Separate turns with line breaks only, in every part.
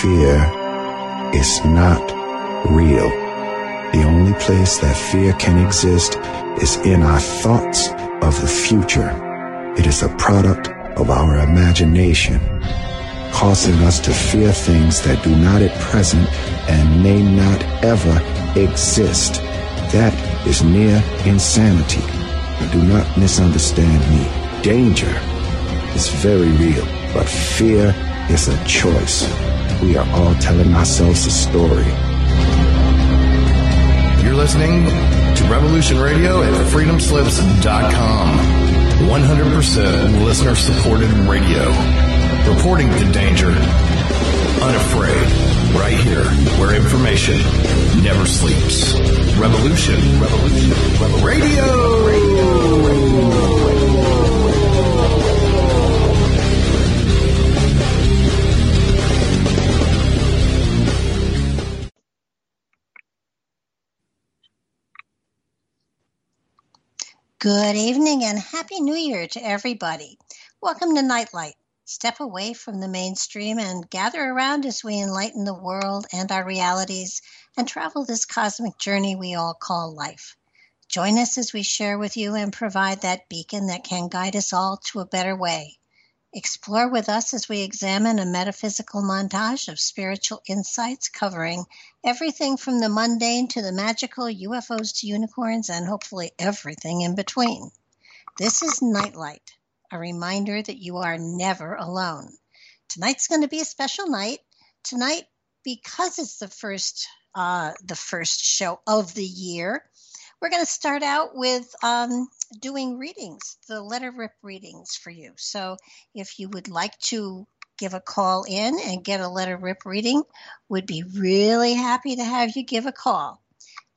fear is not real. The only place that fear can exist is in our thoughts of the future. It is a product of our imagination, causing us to fear things that do not at present and may not ever exist. That is near insanity. Do not misunderstand me. Danger is very real, but fear is a choice. We are all telling ourselves a story.
You're listening to Revolution Radio at freedomslips.com. 100% listener supported radio. Reporting the danger. Unafraid. Right here, where information never sleeps. Revolution. Revolution. Revolution. Radio. Radio. Radio.
Good evening and Happy New Year to everybody. Welcome to Nightlight. Step away from the mainstream and gather around as we enlighten the world and our realities and travel this cosmic journey we all call life. Join us as we share with you and provide that beacon that can guide us all to a better way. Explore with us as we examine a metaphysical montage of spiritual insights covering everything from the mundane to the magical, UFOs to unicorns, and hopefully everything in between. This is Nightlight, a reminder that you are never alone. Tonight's going to be a special night. Tonight, because it's the first uh, the first show of the year, we're going to start out with um, doing readings, the letter rip readings for you. So if you would like to give a call in and get a letter rip reading, would be really happy to have you give a call.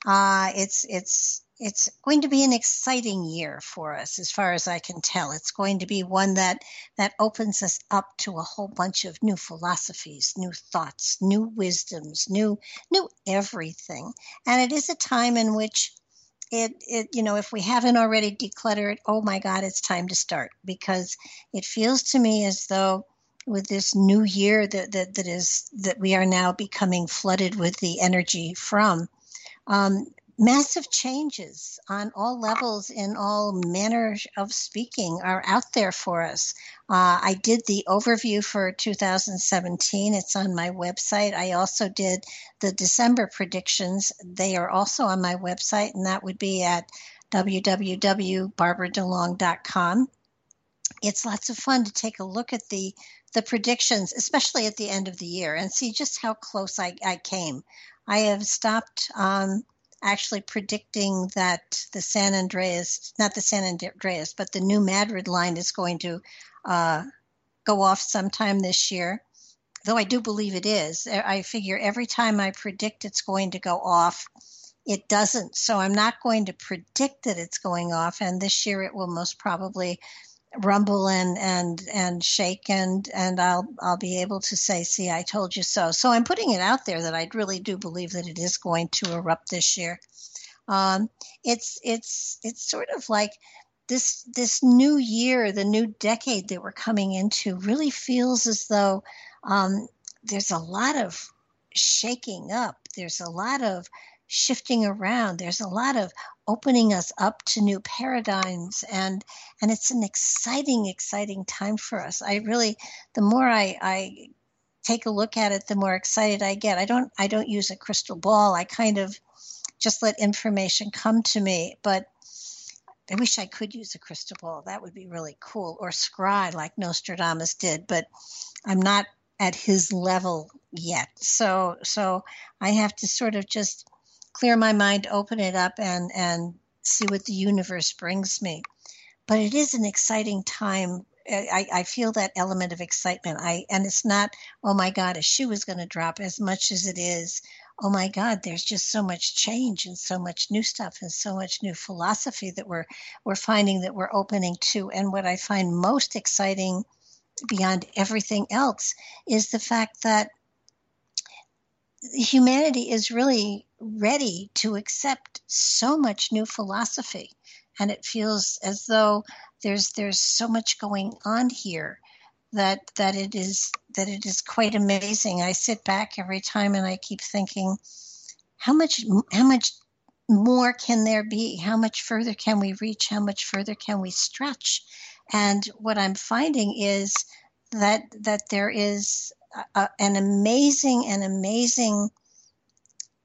Uh, it's it's it's going to be an exciting year for us as far as I can tell. It's going to be one that that opens us up to a whole bunch of new philosophies, new thoughts, new wisdoms, new new everything. And it is a time in which it, it you know if we haven't already decluttered oh my god it's time to start. Because it feels to me as though with this new year that that, that is that we are now becoming flooded with the energy from um, massive changes on all levels in all manner of speaking are out there for us. Uh, I did the overview for 2017. It's on my website. I also did the December predictions. They are also on my website, and that would be at www.barbaradelong.com. It's lots of fun to take a look at the the predictions, especially at the end of the year, and see just how close I, I came. I have stopped um, actually predicting that the San Andreas, not the San Andreas, but the new Madrid line is going to uh, go off sometime this year. Though I do believe it is. I figure every time I predict it's going to go off, it doesn't. So I'm not going to predict that it's going off. And this year it will most probably rumble and and and shake and and I'll I'll be able to say see I told you so. So I'm putting it out there that I really do believe that it is going to erupt this year. Um, it's it's it's sort of like this this new year the new decade that we're coming into really feels as though um, there's a lot of shaking up. There's a lot of shifting around. There's a lot of opening us up to new paradigms and and it's an exciting exciting time for us. I really the more i i take a look at it the more excited i get. I don't i don't use a crystal ball. I kind of just let information come to me but i wish i could use a crystal ball. That would be really cool. Or scry like nostradamus did but i'm not at his level yet. So so i have to sort of just clear my mind, open it up, and and see what the universe brings me. But it is an exciting time. I, I feel that element of excitement. I and it's not, oh my God, a shoe is going to drop as much as it is. Oh my God, there's just so much change and so much new stuff and so much new philosophy that we're we're finding that we're opening to. And what I find most exciting beyond everything else is the fact that humanity is really ready to accept so much new philosophy and it feels as though there's there's so much going on here that that it is that it is quite amazing. I sit back every time and I keep thinking, how much how much more can there be? How much further can we reach? How much further can we stretch? And what I'm finding is that that there is an amazing and amazing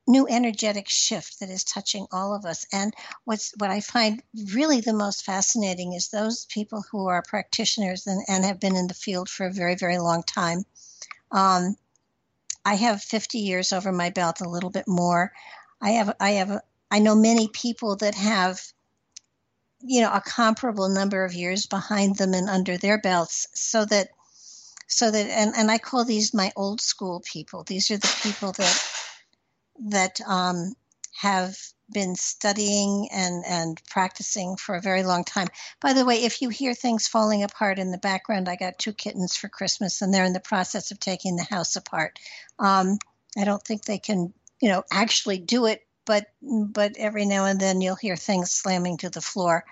new energetic shift that is touching all of us. And what's what I find really the most fascinating is those people who are practitioners and, and have been in the field for a very, very long time. Um, I have 50 years over my belt, a little bit more. I have, I have, I know many people that have, you know, a comparable number of years behind them and under their belts, so that, so that, and, and I call these my old school people. These are the people that that um, have been studying and, and practicing for a very long time. By the way, if you hear things falling apart in the background, I got two kittens for Christmas and they're in the process of taking the house apart. Um, I don't think they can, you know, actually do it, but but every now and then you'll hear things slamming to the floor.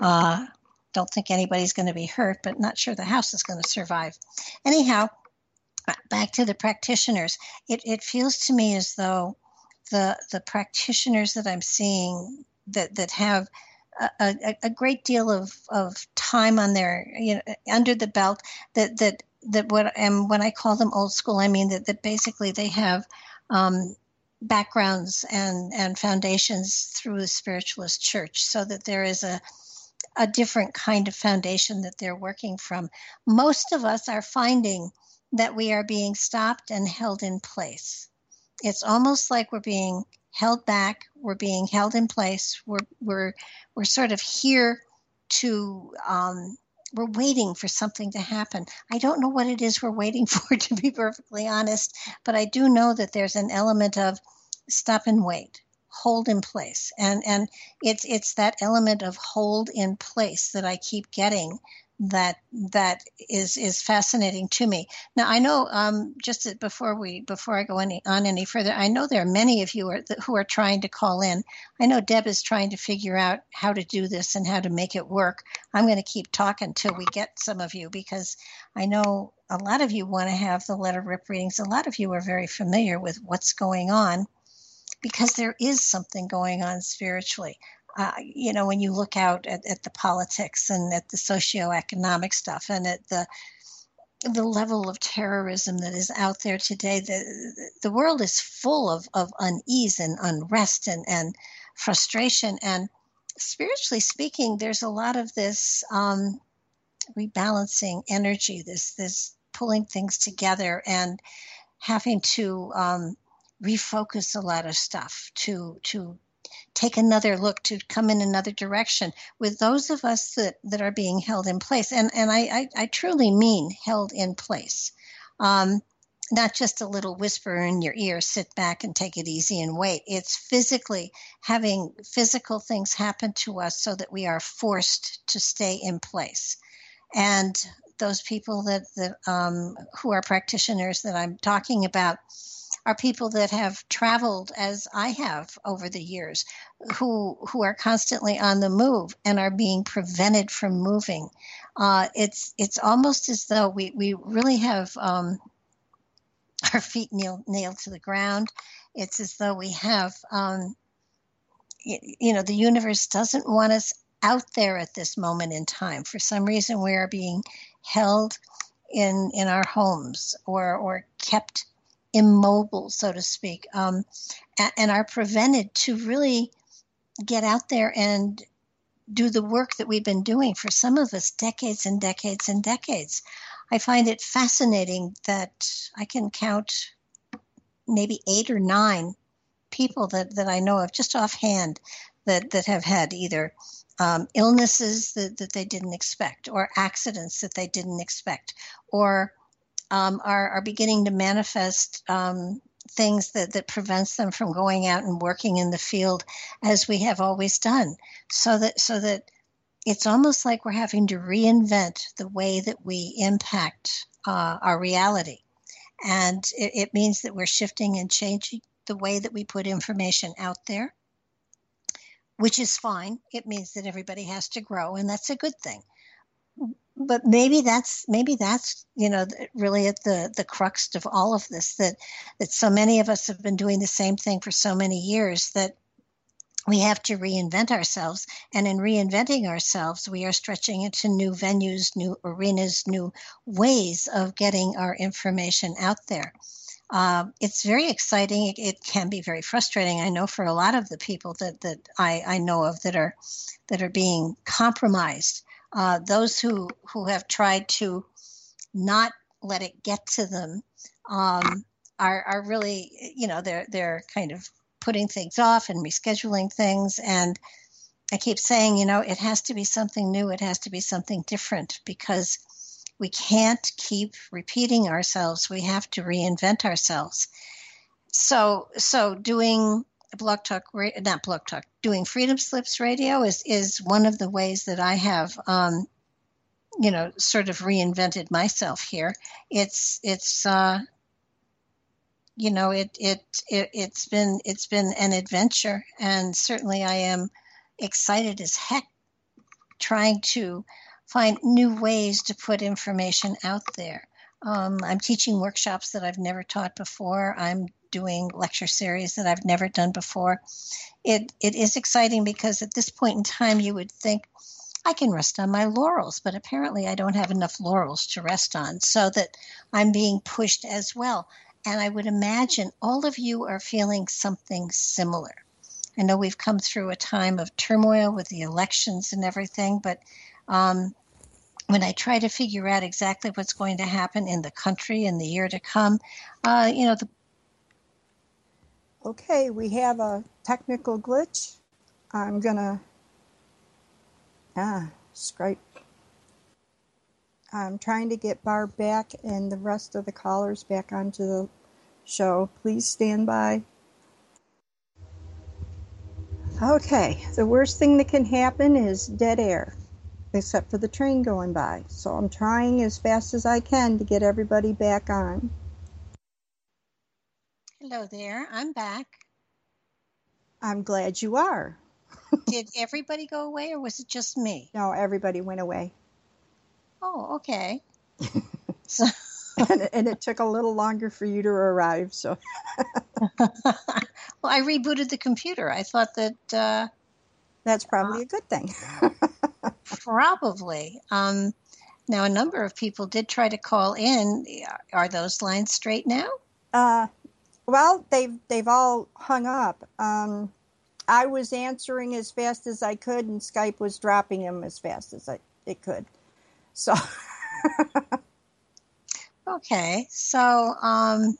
Uh, don't think anybody's going to be hurt, but not sure the house is going to survive. Anyhow, back to the practitioners. It, it feels to me as though the the practitioners that I'm seeing that that have a, a, a, great deal of, of time on their you know under the belt that that that what and when I call them old school I mean that that basically they have um, backgrounds and and foundations through the spiritualist church so that there is a a different kind of foundation that they're working from. Most of us are finding that we are being stopped and held in place. It's almost like we're being held back, we're being held in place, we're we're we're sort of here to um, we're waiting for something to happen. I don't know what it is we're waiting for, to be perfectly honest, but I do know that there's an element of stop and wait, hold in place, and and it's it's that element of hold in place that I keep getting that that is is fascinating to me. Now I know um, just before we before I go any on any further, I know there are many of you are, who are trying to call in. I know Deb is trying to figure out how to do this and how to make it work. I'm going to keep talking till we get some of you because I know a lot of you want to have the letter rip readings. A lot of you are very familiar with what's going on because there is something going on spiritually uh, you know, when you look out at, at the politics and at the socioeconomic stuff and at the the level of terrorism that is out there today, the the world is full of, of unease and unrest and, and frustration. And spiritually speaking, there's a lot of this um, rebalancing energy, this this pulling things together and having to um, refocus a lot of stuff to to take another look, to come in another direction with those of us that, that are being held in place. And, and I, I, I truly mean held in place. Um, not just a little whisper in your ear, sit back and take it easy and wait. It's physically having physical things happen to us so that we are forced to stay in place. And those people that, that um, who are practitioners that I'm talking about, are people that have traveled as I have over the years, who who are constantly on the move and are being prevented from moving. Uh, it's it's almost as though we we really have um, our feet nailed nailed to the ground. It's as though we have. Um, you know, the universe doesn't want us out there at this moment in time. For some reason, we are being held in in our homes or or kept immobile, so to speak, um, and are prevented to really get out there and do the work that we've been doing for some of us decades and decades and decades. I find it fascinating that I can count maybe eight or nine people that, that I know of just offhand that, that have had either um, illnesses that, that they didn't expect or accidents that they didn't expect or um, are, are beginning to manifest um, things that, that prevents them from going out and working in the field as we have always done. So that so that it's almost like we're having to reinvent the way that we impact uh, our reality. And it, it means that we're shifting and changing the way that we put information out there which is fine. It means that everybody has to grow and that's a good thing but maybe that's maybe that's you know really at the the crux of all of this that that so many of us have been doing the same thing for so many years that we have to reinvent ourselves. And in reinventing ourselves we are stretching into new venues new arenas new ways of getting our information out there. Uh, it's very exciting. It, it, can be very frustrating. I know for a lot of the people that, that I, I know of that are that are being compromised uh, those who who have tried to not let it get to them um, are are really you know they're they're kind of putting things off and rescheduling things. And I keep saying you know it has to be something new. It has to be something different because we can't keep repeating ourselves. We have to reinvent ourselves. So so doing Blog Talk, not Blog Talk, doing Freedom Slips Radio is is one of the ways that I have, um, you know, sort of reinvented myself here. It's it's uh, you know it, it it it's been it's been an adventure, and certainly I am excited as heck trying to find new ways to put information out there. Um, I'm teaching workshops that I've never taught before. I'm doing lecture series that I've never done before. It it is exciting because at this point in time you would think I can rest on my laurels, but apparently I don't have enough laurels to rest on, so that I'm being pushed as well. And I would imagine all of you are feeling something similar. I know we've come through a time of turmoil with the elections and everything, but um, when I try to figure out exactly what's going to happen in the country in the year to come, uh, you know, the
Okay, we have a technical glitch. I'm gonna, ah, Skype. I'm trying to get Barb back and the rest of the callers back onto the show. Please stand by. Okay, the worst thing that can happen is dead air, except for the train going by. So I'm trying as fast as I can to get everybody back on.
Hello there, I'm back.
I'm glad you are.
Did everybody go away or was it just me?
No, everybody went away.
Oh, okay.
so and, and, it took a little longer for you to arrive, so
Well, I rebooted the computer. I thought that uh,
that's probably uh, a good thing.
probably. Um, now, a number of people did try to call in. Are those lines straight now?
Uh, well, they've they've all hung up. Um, I was answering as fast as I could, and Skype was dropping them as fast as I, it could. So.
okay, so um,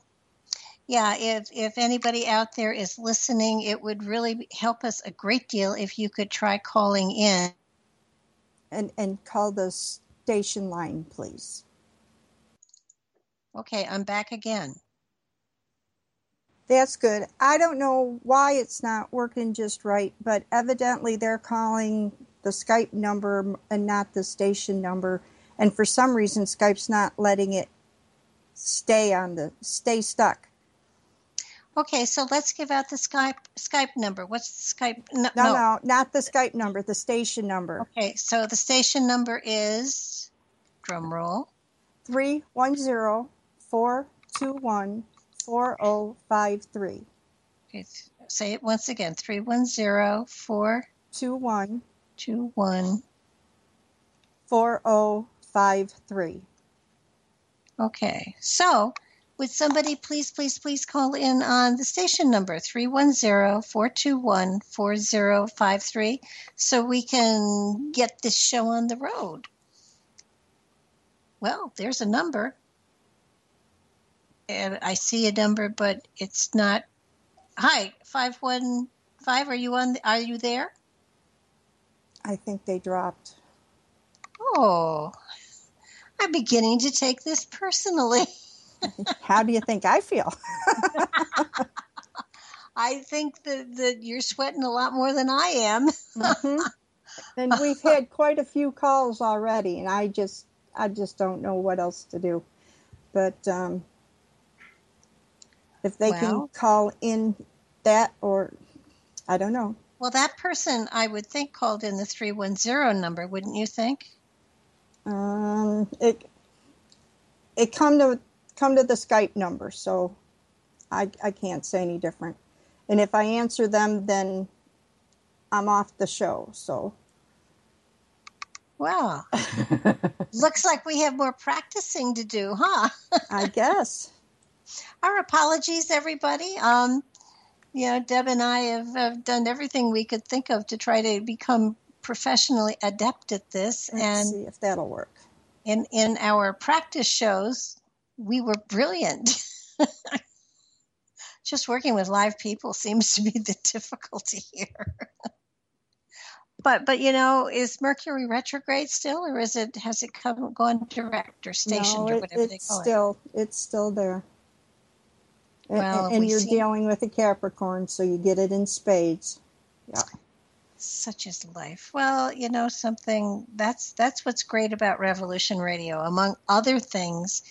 yeah, if if anybody out there is listening, it would really help us a great deal if you could try calling in.
And and call the station line, please.
Okay, I'm back again.
That's good. I don't know why it's not working just right, but evidently they're calling the Skype number and not the station number. And for some reason, Skype's not letting it stay on the stay stuck.
Okay, so let's give out the Skype Skype number. What's the Skype?
No, no, no, not the Skype number. The station number.
Okay, so the station number is drum roll
three one zero four two one 4053.
Okay, say it once again 310 421
4053.
Okay, so would somebody please, please, please call in on the station number 310 421 4053 so we can get this show on the road? Well, there's a number and I see a number, but it's not. Hi, five one five. Are you on? Are you there?
I think they dropped.
Oh, I'm beginning to take this personally.
How do you think I feel?
I think that, that you're sweating a lot more than I am. mm-hmm.
And we've had quite a few calls already, and I just I just don't know what else to do. But um, if they can call in that or I don't know.
Well, that person I would think called in the 310 number, wouldn't you think?
Um, it it come to come to the Skype number, so I I can't say any different. And if I answer them, then I'm off the show. So.
Well, looks like we have more practicing to do, huh?
I guess.
Our apologies, everybody. Um, you know, Deb and I have, have, done everything we could think of to try to become professionally adept at this.
Let's
and
see if that'll work.
In in our practice shows, we were brilliant. Just working with live people seems to be the difficulty here. but but you know, is Mercury retrograde still, or is it has it come gone direct or stationed
no, it,
or whatever they
call
still,
it? It's still there.
Well,
and, and you're dealing with a Capricorn, so you get it in spades. Yeah.
Such is life. Well, you know something. That's that's what's great about Revolution Radio. Among other things,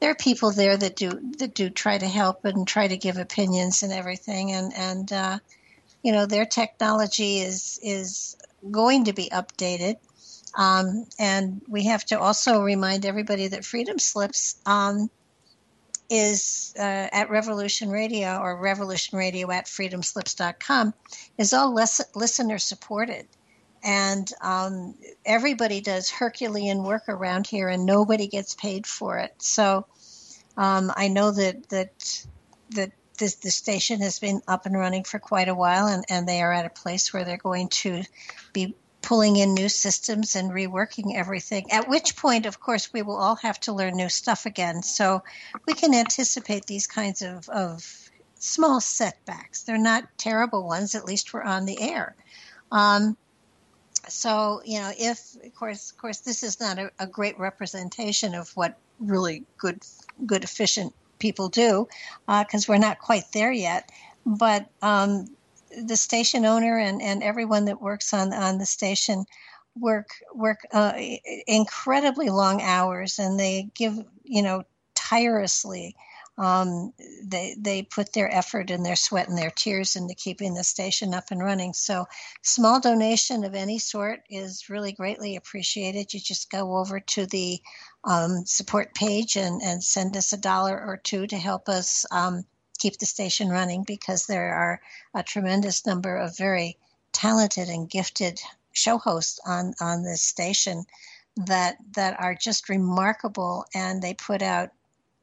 there are people there that do that do try to help and try to give opinions and everything. And and uh, you know their technology is is going to be updated. Um, and we have to also remind everybody that Freedom Slips um, is uh, at Revolution Radio or Revolution Radio at freedomslips.com is all les- listener supported. And um, everybody does Herculean work around here, and nobody gets paid for it. So um, I know that that that this, the station has been up and running for quite a while, and, and they are at a place where they're going to be pulling in new systems and reworking everything. At which point, of course, we will all have to learn new stuff again. So we can anticipate these kinds of, of small setbacks. They're not terrible ones. At least we're on the air. Um, so you know, if of course, of course, this is not a, a great representation of what really good, good, efficient people do, because uh, we're not quite there yet. But um, the station owner and, and everyone that works on on the station work work uh, incredibly long hours and they give you know tirelessly um, they they put their effort and their sweat and their tears into keeping the station up and running. So, small donation of any sort is really greatly appreciated. You just go over to the um, support page and, and send us a dollar or two to help us um, keep the station running because there are a tremendous number of very talented and gifted show hosts on on this station that that are just remarkable and they put out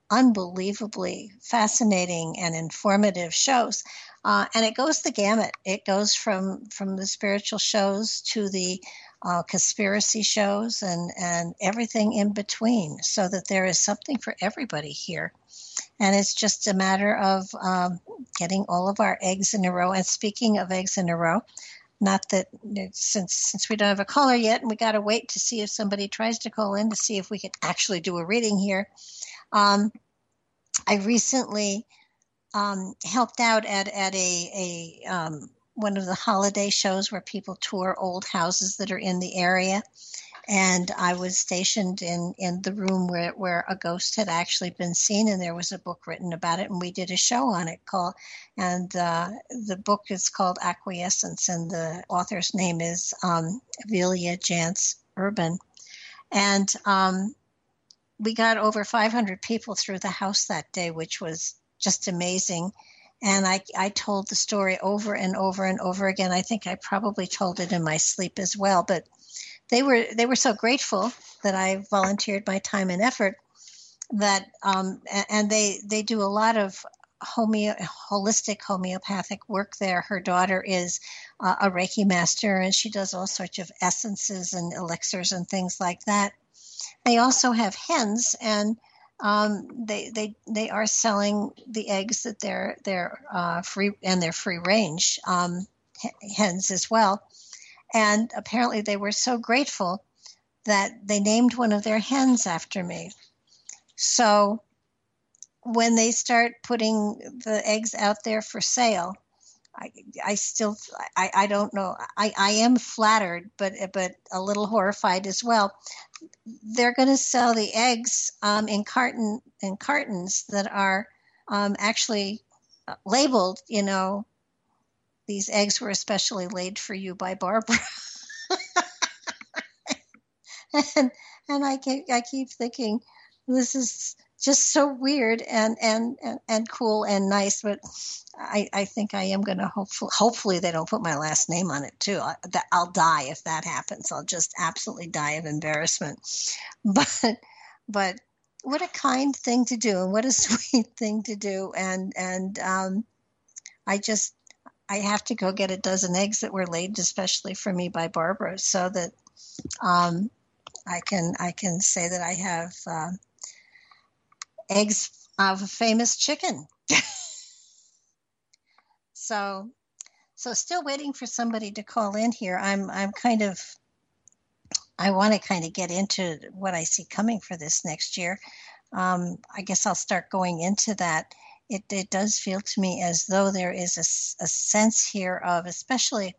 unbelievably fascinating and informative shows. Uh, and it goes the gamut. It goes from from the spiritual shows to the uh, conspiracy shows and and everything in between so that there is something for everybody here and it's just a matter of um, getting all of our eggs in a row. And speaking of eggs in a row, not that since since we don't have a caller yet, and we got to wait to see if somebody tries to call in to see if we can actually do a reading here. Um, I recently um, helped out at at a a um, one of the holiday shows where people tour old houses that are in the area, and I was stationed in in the room where where a ghost had actually been seen, and there was a book written about it, and we did a show on it called, and uh, the book is called Acquiescence, and the author's name is um, Velia Jantz Urban, and um, we got over 500 people through the house that day, which was just amazing. And I, I told the story over and over and over again. I think I probably told it in my sleep as well, but they were they were so grateful that I volunteered my time and effort that um, and they they do a lot of homeo holistic homeopathic work there. Her daughter is uh, a Reiki master and she does all sorts of essences and elixirs and things like that. They also have hens and um, they they they are selling the eggs that they're they're uh, free and they're free range um, hens as well. And apparently, they were so grateful that they named one of their hens after me. So when they start putting the eggs out there for sale, I, I still I, I don't know I, I am flattered but but a little horrified as well. They're going to sell the eggs um, in carton in cartons that are um, actually labeled, you know, these eggs were especially laid for you by Barbara. and, and I keep I keep thinking this is just so weird and and and, and cool and nice. But I I think I am going to hopefully hopefully they don't put my last name on it too. I, that I'll die if that happens. I'll just absolutely die of embarrassment. But but what a kind thing to do and what a sweet thing to do and and um, I just I have to go get a dozen eggs that were laid especially for me by Barbara so that um, I can I can say that I have uh, eggs of a famous chicken. so so still waiting for somebody to call in here. I'm I'm kind of I want to kind of get into what I see coming for this next year. Um, I guess I'll start going into that. It, it does feel to me as though there is a, a sense here of, especially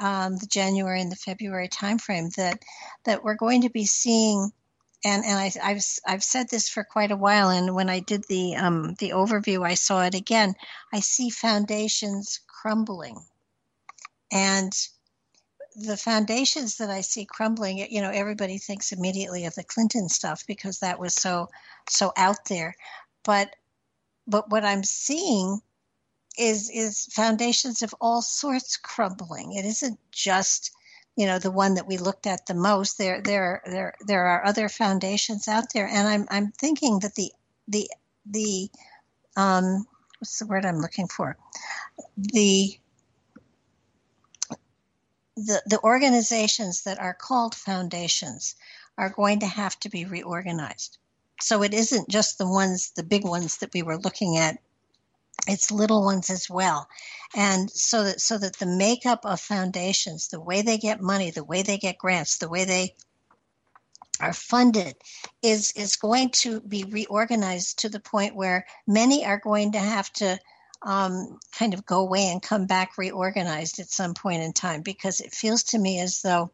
um, the January and the February timeframe, that that we're going to be seeing. And, and I, have I've said this for quite a while, and when I did the um, the overview, I saw it again. I see foundations crumbling, and the foundations that I see crumbling, you know, everybody thinks immediately of the Clinton stuff because that was so so out there. But but what I'm seeing is is foundations of all sorts crumbling. It isn't just you know the one that we looked at the most. There there there there are other foundations out there, and I'm I'm thinking that the the the um what's the word I'm looking for the the, the organizations that are called foundations are going to have to be reorganized. So it isn't just the ones, the big ones that we were looking at. It's little ones as well. And so that, so that the makeup of foundations, the way they get money, the way they get grants, the way they are funded is, is going to be reorganized to the point where many are going to have to um, kind of go away and come back reorganized at some point in time because it feels to me as though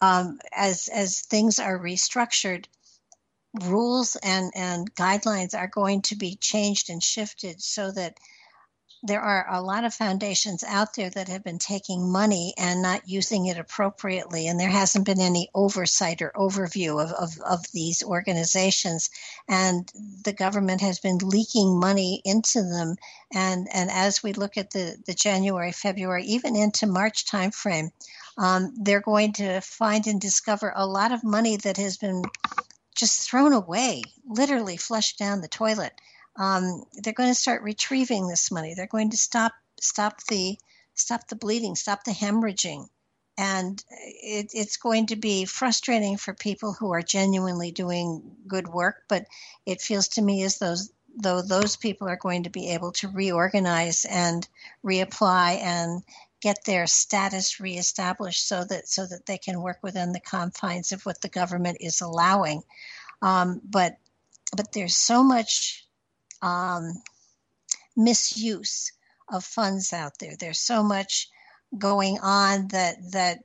um, as as things are restructured rules and and guidelines are going to be changed and shifted so that there are a lot of foundations out there that have been taking money and not using it appropriately, and there hasn't been any oversight or overview of, of, of these organizations. And the government has been leaking money into them. And, and as we look at the, the January, February, even into March timeframe, um, they're going to find and discover a lot of money that has been just thrown away, literally flushed down the toilet um, they're going to start retrieving this money. They're going to stop stop the stop the bleeding, stop the hemorrhaging, and it, it's going to be frustrating for people who are genuinely doing good work. But it feels to me as though though those people are going to be able to reorganize and reapply and get their status reestablished so that so that they can work within the confines of what the government is allowing. Um, but but there's so much um, misuse of funds out there. There's so much going on that that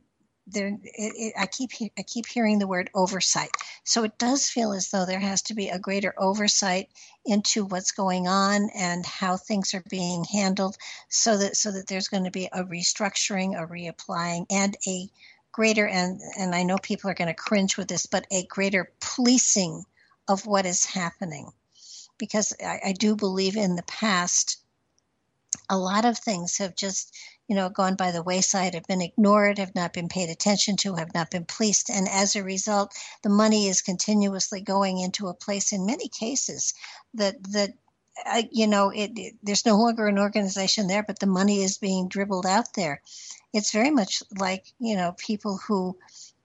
there. It, it, I keep I keep hearing the word oversight. So it does feel as though there has to be a greater oversight into what's going on and how things are being handled, so that so that there's going to be a restructuring, a reapplying, and a greater and and I know people are going to cringe with this, but a greater policing of what is happening because I, I do believe in the past a lot of things have just you know gone by the wayside have been ignored have not been paid attention to have not been policed. And as a result the money is continuously going into a place in many cases that that uh, you know it, it, there's no longer an organization there but the money is being dribbled out there. It's very much like you know people who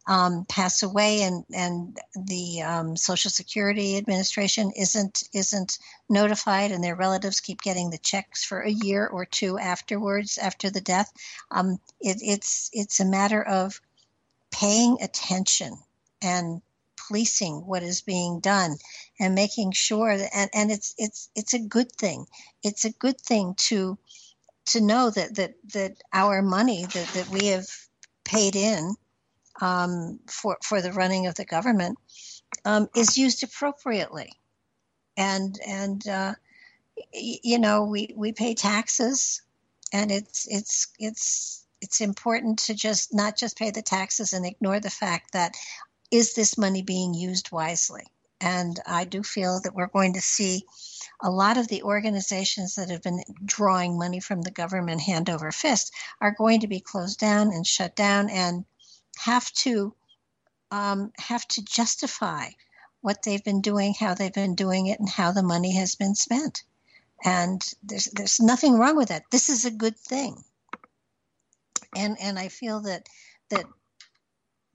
um, pass away and and the um, Social Security Administration isn't isn't notified, and their relatives keep getting the checks for a year or two afterwards after the death. Um, it, it's it's a matter of paying attention and policing what is being done and making sure that and, and it's it's it's a good thing. It's a good thing to to know that that that our money that, that we have paid in um, for for the running of the government um, is used appropriately, and and uh, y- you know we we pay taxes, and it's it's it's it's important to just not just pay the taxes and ignore the fact that is this money being used wisely? And I do feel that we're going to see a lot of the organizations that have been drawing money from the government hand over fist are going to be closed down and shut down and have to um, have to justify what they've been doing, how they've been doing it, and how the money has been spent. And there's there's nothing wrong with that. This is a good thing. And and I feel that that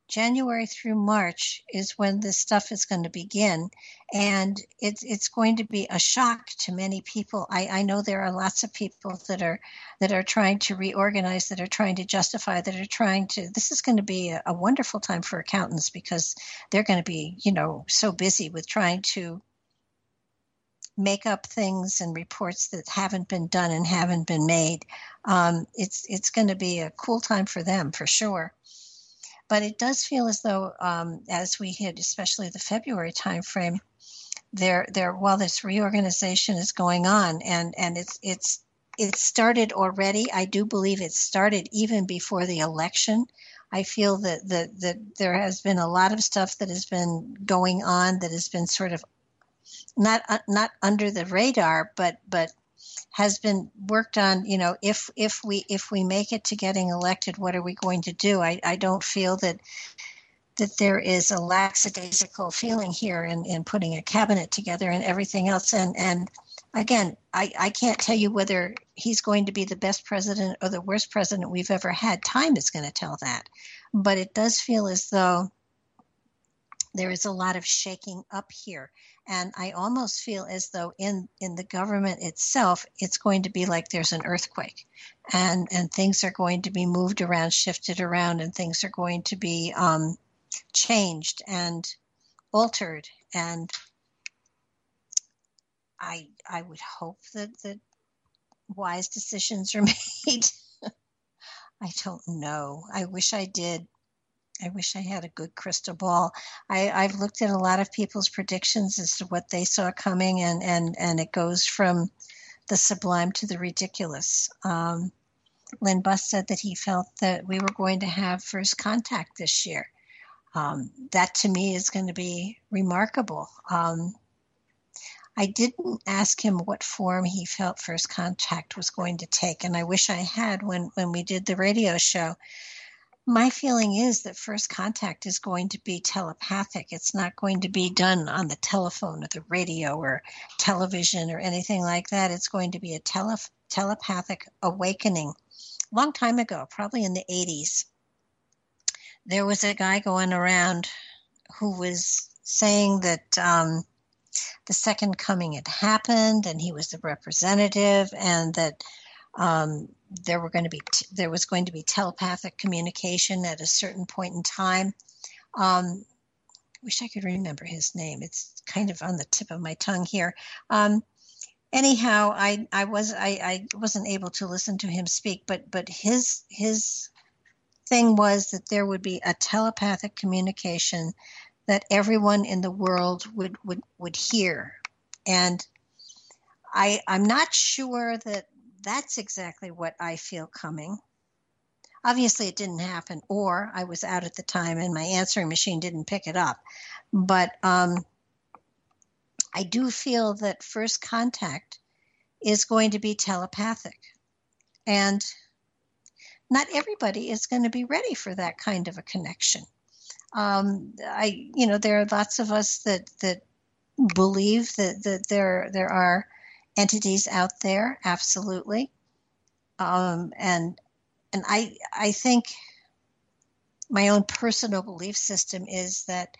January through March is when this stuff is going to begin. And it's, it's going to be a shock to many people. I, I know there are lots of people that are, that are trying to reorganize, that are trying to justify, that are trying to, this is going to be a, a wonderful time for accountants because they're going to be, you know, so busy with trying to make up things and reports that haven't been done and haven't been made. Um, it's it's going to be a cool time for them for sure. But it does feel as though, um, as we hit, especially the February timeframe, there, there, while this reorganization is going on, and and it's it's it started already. I do believe it started even before the election. I feel that, that that there has been a lot of stuff that has been going on that has been sort of not uh, not under the radar, but but has been worked on you know if if we if we make it to getting elected what are we going to do? I, I don't feel that that there is a lackadaisical feeling here in, in putting a cabinet together and everything else. And and again I, I can't tell you whether he's going to be the best president or the worst president we've ever had. Time is going to tell that. But it does feel as though there is a lot of shaking up here and i almost feel as though in in the government itself it's going to be like there's an earthquake. And and things are going to be moved around shifted around and things are going to be um, changed and altered. And i i would hope that that wise decisions are made. I don't know. I wish i did I wish I had a good crystal ball. I, I've looked at a lot of people's predictions as to what they saw coming, and, and, and it goes from the sublime to the ridiculous. Um, Len Buss said that he felt that we were going to have first contact this year. Um, that to me is going to be remarkable. Um, I didn't ask him what form he felt first contact was going to take, and I wish I had when, when we did the radio show my feeling is that first contact is going to be telepathic. It's not going to be done on the telephone or the radio or television or anything like that. It's going to be a tele- telepathic awakening. Long time ago, probably in the 80s, there was a guy going around who was saying that um, the second coming had happened and he was the representative and that um, there were going to be t- there was going to be telepathic communication at a certain point in time. Um, wish I could remember his name. It's kind of on the tip of my tongue here. Um, anyhow, I I was I, I wasn't able to listen to him speak, but but his his thing was that there would be a telepathic communication that everyone in the world would would would hear, and I I'm not sure that that's exactly what I feel coming. Obviously, it didn't happen, or I was out at the time and my answering machine didn't pick it up. But um, I do feel that first contact is going to be telepathic. And not everybody is going to be ready for that kind of a connection. Um, I, you know, there are lots of us that that believe that that there there are entities out there, absolutely. Um, and and I I think my own personal belief system is that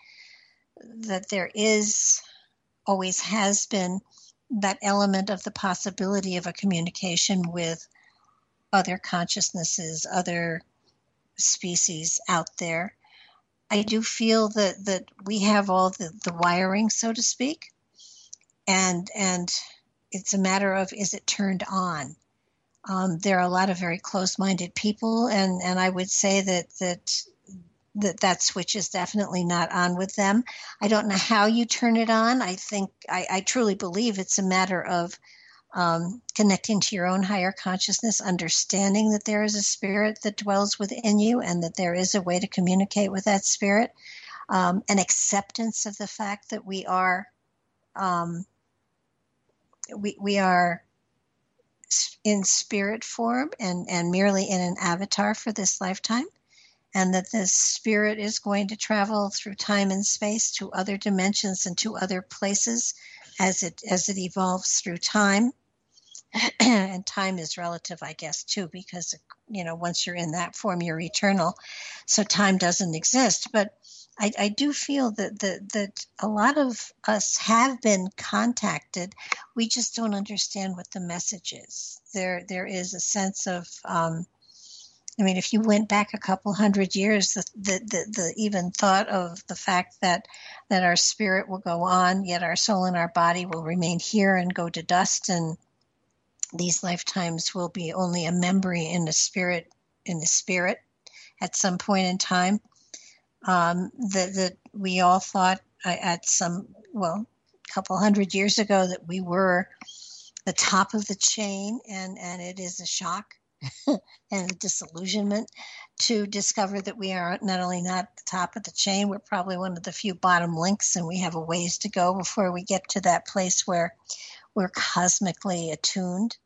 that there is always has been that element of the possibility of a communication with other consciousnesses, other species out there. I do feel that that we have all the, the wiring, so to speak, and and it's a matter of is it turned on? Um, there are a lot of very close-minded people, and, and I would say that that that that switch is definitely not on with them. I don't know how you turn it on. I think I, I truly believe it's a matter of um, connecting to your own higher consciousness, understanding that there is a spirit that dwells within you, and that there is a way to communicate with that spirit. um, an acceptance of the fact that we are um, we, we are in spirit form and, and merely in an avatar for this lifetime and that this spirit is going to travel through time and space to other dimensions and to other places as it as it evolves through time. And time is relative i guess too because you know once you're in that form you're eternal. So time doesn't exist but I, I do feel that, that that a lot of us have been contacted. We just don't understand what the message is. There there is a sense of um, I mean, if you went back a couple hundred years, the, the, the, the, even thought of the fact that that our spirit will go on, yet our soul and our body will remain here and go to dust, and these lifetimes will be only a memory in the spirit in the spirit at some point in time um, that, that we all thought uh, at some, well, a couple hundred years ago that we were the top of the chain, and, and it is a shock and a disillusionment to discover that we are not only not the top of the chain, we're probably one of the few bottom links, and we have a ways to go before we get to that place where we're cosmically attuned.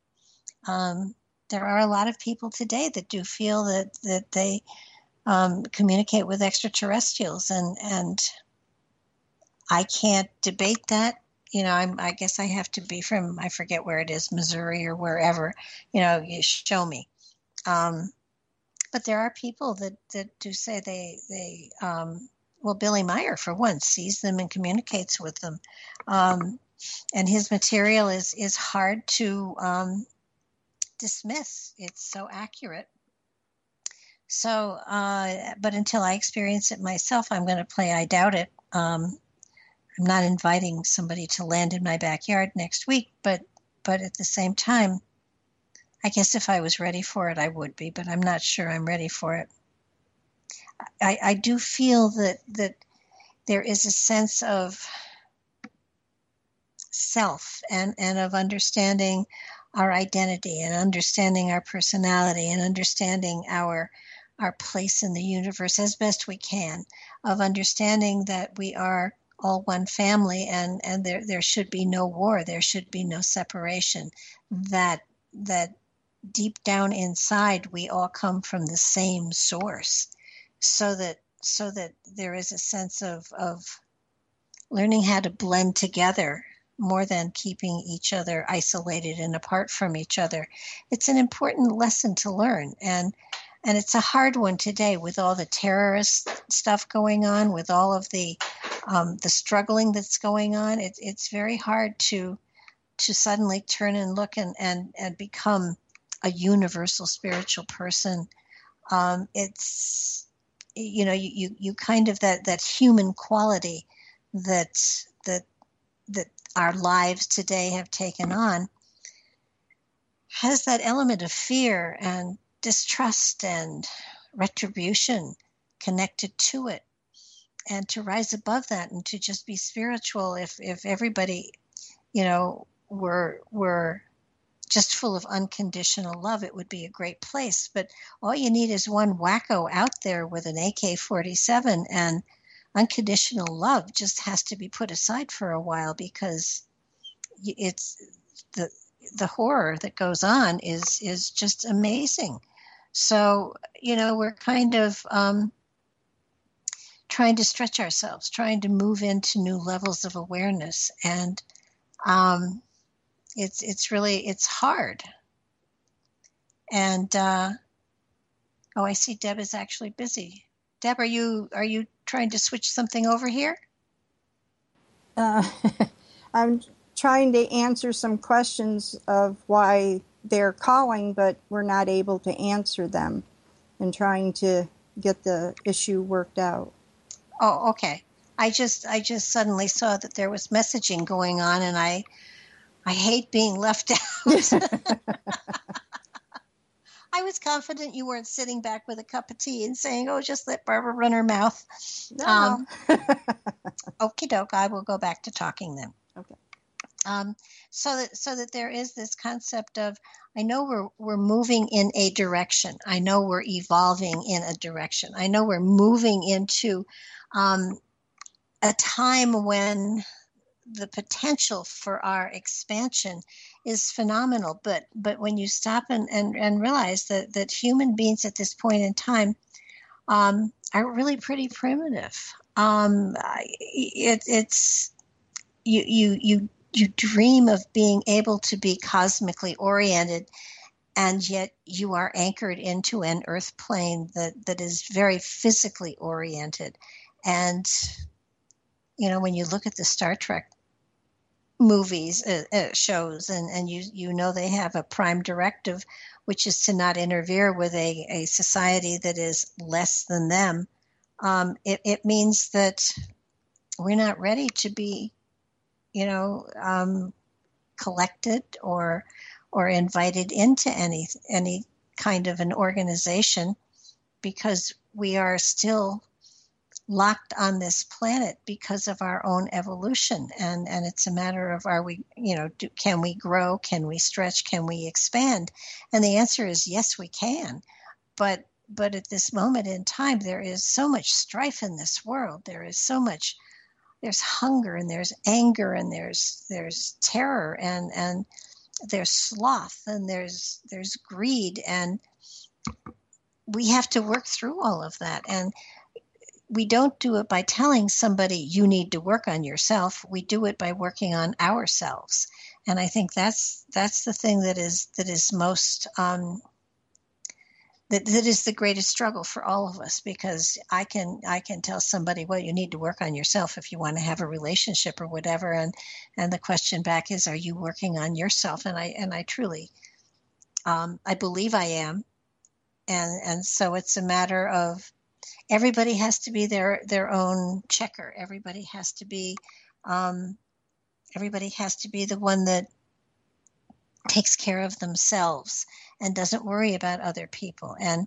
Um, there are a lot of people today that do feel that that they um, communicate with extraterrestrials, and and I can't debate that. You know, I'm, I guess I have to be from I forget where it is, Missouri or wherever. You know, you show me. Um, but there are people that that do say they they um, well, Billy Meier for one sees them and communicates with them, um, and his material is is hard to um, dismiss. It's so accurate. So, uh, but until I experience it myself, I'm going to play I doubt it. Um, I'm not inviting somebody to land in my backyard next week, but but at the same time, I guess if I was ready for it, I would be. But I'm not sure I'm ready for it. I, I do feel that that there is a sense of self and and of understanding our identity and understanding our personality and understanding our our place in the universe as best we can, of understanding that we are all one family and, and there, there should be no war, there should be no separation, that that deep down inside we all come from the same source. So that so that there is a sense of, of learning how to blend together more than keeping each other isolated and apart from each other. It's an important lesson to learn. And and it's a hard one today with all the terrorist stuff going on, with all of the um, the struggling that's going on. It, it's very hard to to suddenly turn and look and and, and become a universal spiritual person. Um, it's you know you, you you kind of that that human quality that that that our lives today have taken on has that element of fear and distrust and retribution connected to it and to rise above that and to just be spiritual if if everybody you know were were just full of unconditional love it would be a great place. But all you need is one wacko out there with an AK47 and unconditional love just has to be put aside for a while because it's the the horror that goes on is is just amazing so, you know, we're kind of um, trying to stretch ourselves, trying to move into new levels of awareness. And um, it's, it's really, it's hard. And, uh, oh, I see Deb is actually busy. Deb, are you, are you trying to switch something over here?
Uh, I'm trying to answer some questions of why they're calling, but we're not able to answer them and trying to get the issue worked out.
Oh, okay. I just I just suddenly saw that there was messaging going on and I I hate being left out. I was confident you weren't sitting back with a cup of tea and saying, "Oh, just let Barbara run her mouth."
No. Um,
Okie doke. I will go back to talking then.
Okay.
Um, so that so that there is this concept of I know we're we're moving in a direction. I know we're evolving in a direction. I know we're moving into um, a time when the potential for our expansion is phenomenal. But but when you stop and, and, and realize that, that human beings at this point in time um, are really pretty primitive. Um, it, it's you you you you dream of being able to be cosmically oriented and yet you are anchored into an earth plane that, that is very physically oriented. And you know when you look at the star trek movies uh, uh, shows and, and you you know they have a prime directive which is to not interfere with a, a society that is less than them um, it, it means that we're not ready to be you know um, collected or or invited into any any kind of an organization because we are still locked on this planet because of our own evolution. And and it's a matter of are we you know do, can we grow? Can we stretch? Can we expand? And the answer is yes we can. But but at this moment in time there is so much strife in this world. There is so much there's hunger and there's anger and there's there's terror and and there's sloth and there's there's greed. And we have to work through all of that. And we don't do it by telling somebody you need to work on yourself. We do it by working on ourselves. And i think that's that's the thing that is that is most um, that, that is the greatest struggle for all of us because i can i can tell somebody well you need to work on yourself if you want to have a relationship or whatever and and the question back is are you working on yourself? And i and i truly um, i believe i am. And and so it's a matter of everybody has to be their their own checker. Everybody has to be um, everybody has to be the one that takes care of themselves and doesn't worry about other people and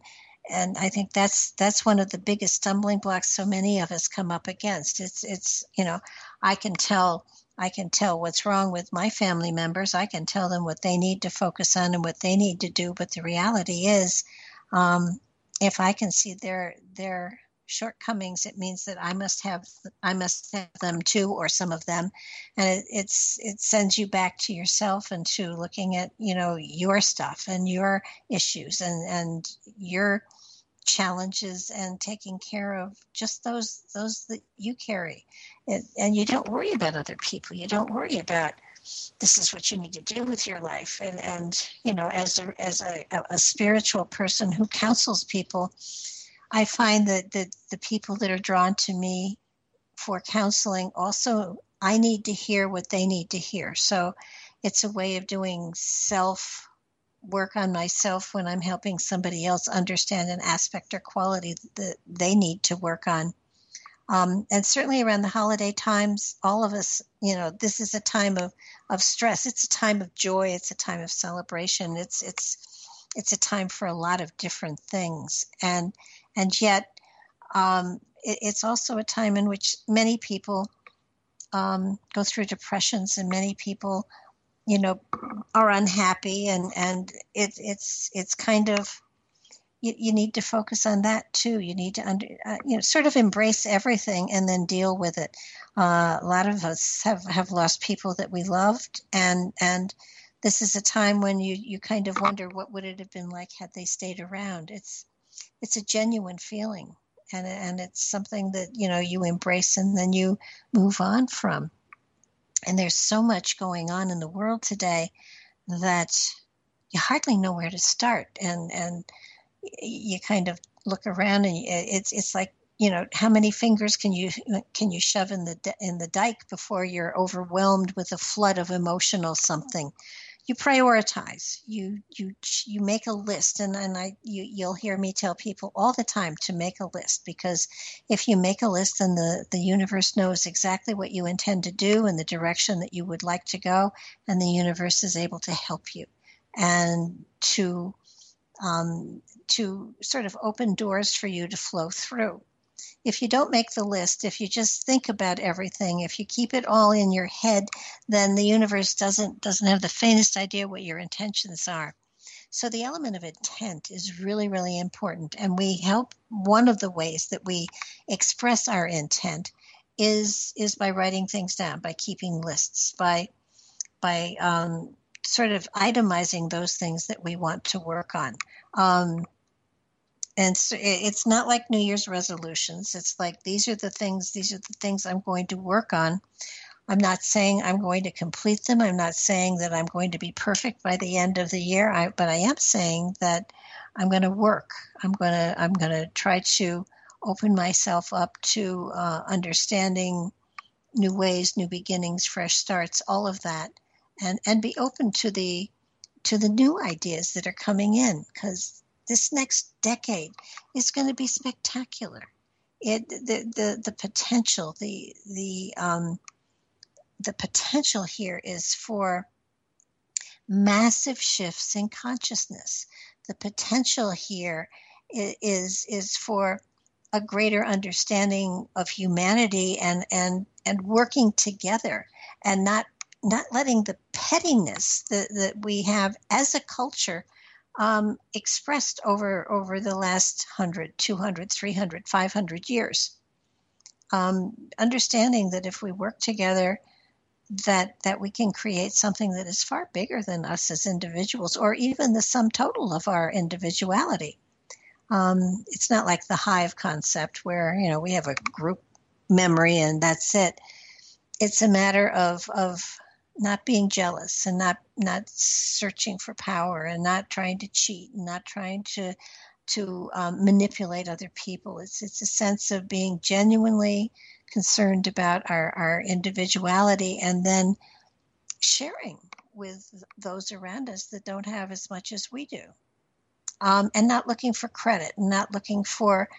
and I think that's that's one of the biggest stumbling blocks so many of us come up against. It's it's you know I can tell I can tell what's wrong with my family members. I can tell them what they need to focus on and what they need to do. But the reality is, um, if I can see their their shortcomings, it means that I must have I must have them too, or some of them, and it, it's it sends you back to yourself and to looking at you know your stuff and your issues and and your challenges and taking care of just those those that you carry, it, and you don't worry about other people. You don't worry about this is what you need to do with your life. And and you know as a as a, a spiritual person who counsels people I find that the, the people that are drawn to me for counseling also, I need to hear what they need to hear. So it's a way of doing self work on myself when I'm helping somebody else understand an aspect or quality that they need to work on. Um, and certainly around the holiday times, all of us, you know, this is a time of, of stress. It's a time of joy. It's a time of celebration. It's it's it's a time for a lot of different things. And and yet um, it, it's also a time in which many people um, go through depressions and many people you know are unhappy and and it, it's it's kind of you, you need to focus on that too. You need to under uh, you know sort of embrace everything and then deal with it. Uh, a lot of us have have lost people that we loved and and this is a time when you you kind of wonder what would it have been like had they stayed around. It's it's a genuine feeling and and it's something that you know you embrace and then you move on from. And there's so much going on in the world today that you hardly know where to start. And and you kind of look around and it's it's like you know how many fingers can you can you shove in the in the dike before you're overwhelmed with a flood of emotional something you prioritize. You you you make a list and, and i you, you'll hear me tell people all the time to make a list because if you make a list then the the universe knows exactly what you intend to do and the direction that you would like to go and the universe is able to help you. And to um, to sort of open doors for you to flow through if you don't make the list, if you just think about everything, if you keep it all in your head, then the universe doesn't doesn't have the faintest idea what your intentions are. So the element of intent is really, really important. And we help one of the ways that we express our intent is is by writing things down, by keeping lists, by by um, sort of itemizing those things that we want to work on. Um, and so it's not like New Year's resolutions. It's like these are the things, these are the things I'm going to work on. I'm not saying I'm going to complete them. I'm not saying that I'm going to be perfect by the end of the year. I, but I am saying that I'm going to work. I'm going to I'm going to try to open myself up to uh, understanding new ways, new beginnings, fresh starts, all of that, and and be open to the to the new ideas that are coming in because this next decade is going to be spectacular. It the the, the potential the the um, the potential here is for massive shifts in consciousness. The potential here is is for a greater understanding of humanity and and and working together and not not letting the pettiness that, that we have as a culture um, expressed over over the last 100 200 300 500 years. Um, understanding that if we work together that that we can create something that is far bigger than us as individuals or even the sum total of our individuality. Um, it's not like the hive concept where you know we have a group memory and that's it. It's a matter of of not being jealous and not not searching for power and not trying to cheat and not trying to to um, manipulate other people. It's it's a sense of being genuinely concerned about our, our individuality and then sharing with those around us that don't have as much as we do. Um, and not looking for credit, and not looking for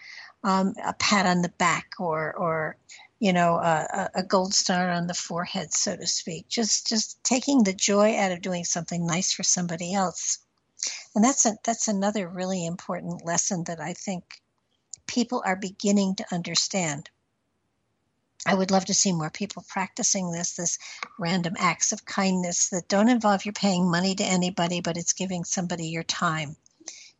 um, a pat on the back or or you know, a, a, gold star on the forehead, so to speak. Just just taking the joy out of doing something nice for somebody else, and that's a, that's another really important lesson that I think people are beginning to understand. I would love to see more people practicing this, this random acts of kindness that don't involve you paying money to anybody, but it's giving somebody your time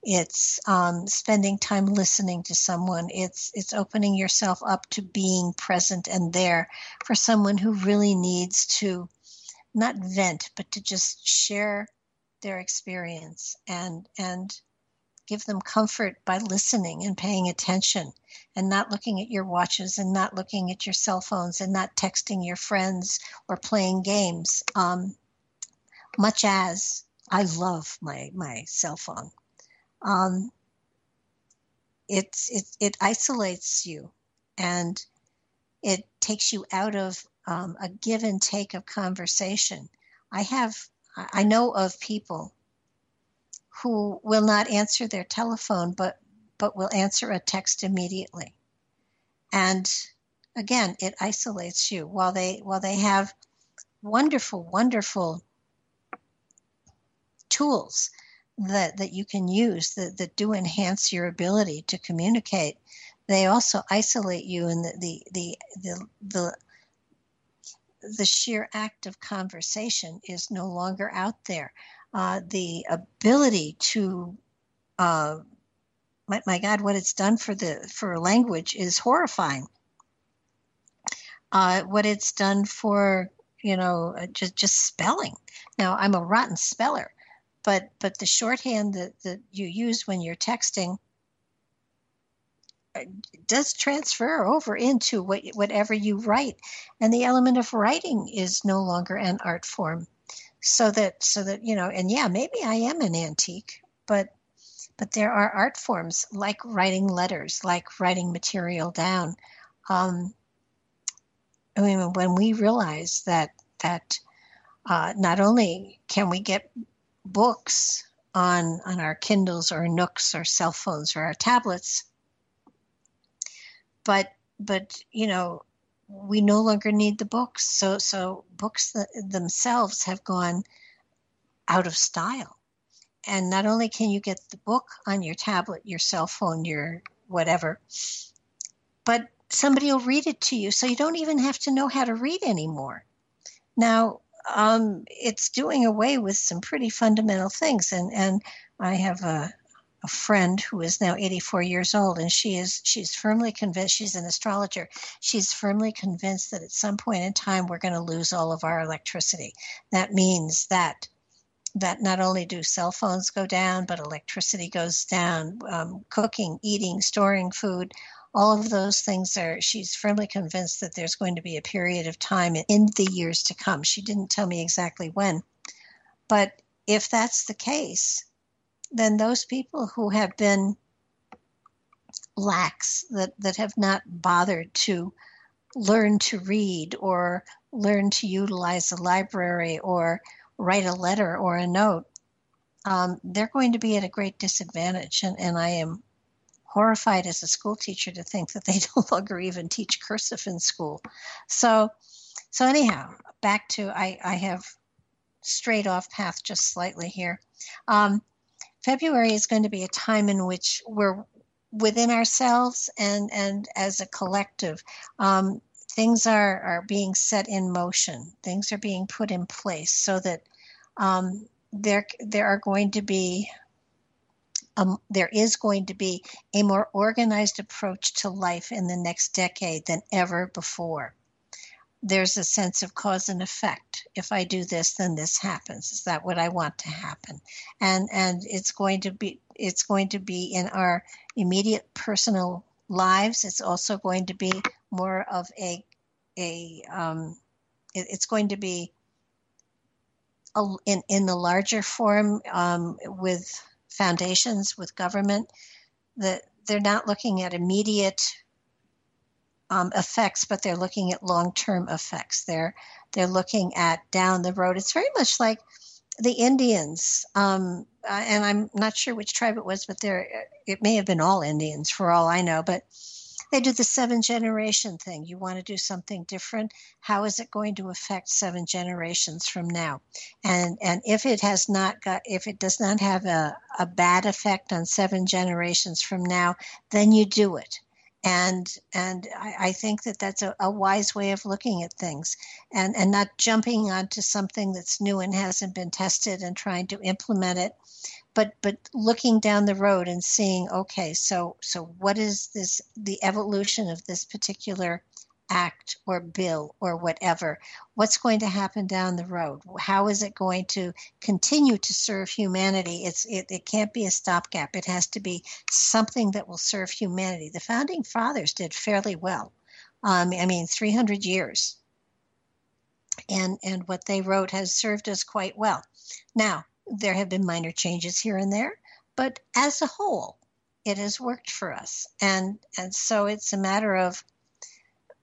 it's um, spending time listening to someone. It's it's opening yourself up to being present and there for someone who really needs to not vent but to just share their experience and and give them comfort by listening and paying attention and not looking at your watches and not looking at your cell phones and not texting your friends or playing games. Um, much as i love my my cell phone um, it's it, it isolates you and it takes you out of um, a give and take of conversation. I have I know of people who will not answer their telephone but but will answer a text immediately. And again, it isolates you while they while they have wonderful wonderful tools that, that you can use that, that do enhance your ability to communicate. They also isolate you in the, the, the, the, the the sheer act of conversation is no longer out there. Uh, the ability to, uh, my, my, God, what it's done for the for language is horrifying. Uh, what it's done for you know just just spelling. Now I'm a rotten speller, but but the shorthand that, that you use when you're texting uh, does transfer over into what, whatever you write. And the element of writing is no longer an art form. So that so that you know and yeah maybe i am an antique but but there are art forms like writing letters like writing material down. Um, i mean when we realize that that uh, not only can we get books on on our Kindles or Nooks or cell phones or our tablets. But but you know we no longer need the books. So so books themselves have gone out of style. And not only can you get the book on your tablet, your cell phone, your whatever, but somebody will read it to you so you don't even have to know how to read anymore. Now, um, it's doing away with some pretty fundamental things. And, and I have a, a friend who is now 84 years old and she is she's firmly convinced she's an astrologer she's firmly convinced that at some point in time we're going to lose all of our electricity that means that that not only do cell phones go down but electricity goes down um, cooking eating storing food all of those things are she's firmly convinced that there's going to be a period of time in the years to come she didn't tell me exactly when but if that's the case then those people who have been lax, that, that have not bothered to learn to read or learn to utilize a library or write a letter or a note, um, they're going to be at a great disadvantage. And, and I am horrified as a school teacher to think that they no longer even teach cursive in school. So, so anyhow, back to I, I have strayed off path just slightly here. Um, February is going to be a time in which we're within ourselves and and as a collective. Um, things are are being set in motion. Things are being put in place so that um, there there are going to be um, there is going to be a more organized approach to life in the next decade than ever before there's a sense of cause and effect. If I do this, then this happens. Is that what I want to happen? And and it's going to be it's going to be in our immediate personal lives. It's also going to be more of a a um, it, it's going to be a, in in the larger form um, with foundations with government that they're not looking at immediate um, effects, but they're looking at long-term effects. They're they're looking at down the road. It's very much like the Indians, um, uh, and I'm not sure which tribe it was, but there it may have been all Indians for all I know. But they do the seven generation thing. You want to do something different. How is it going to affect seven generations from now? And and if it has not got, if it does not have a, a bad effect on seven generations from now, then you do it and and I, I, think that that's a, a, wise way of looking at things and and not jumping onto something that's new and hasn't been tested and trying to implement it but but looking down the road and seeing okay so so what is this the evolution of this particular act or bill or whatever? What's going to happen down the road? How is it going to continue to serve humanity? It's it, it can't be a stopgap. It has to be something that will serve humanity. The founding fathers did fairly well um, i mean 300 years. And and what they wrote has served us quite well. Now there have been minor changes here and there but as a whole it has worked for us and and so it's a matter of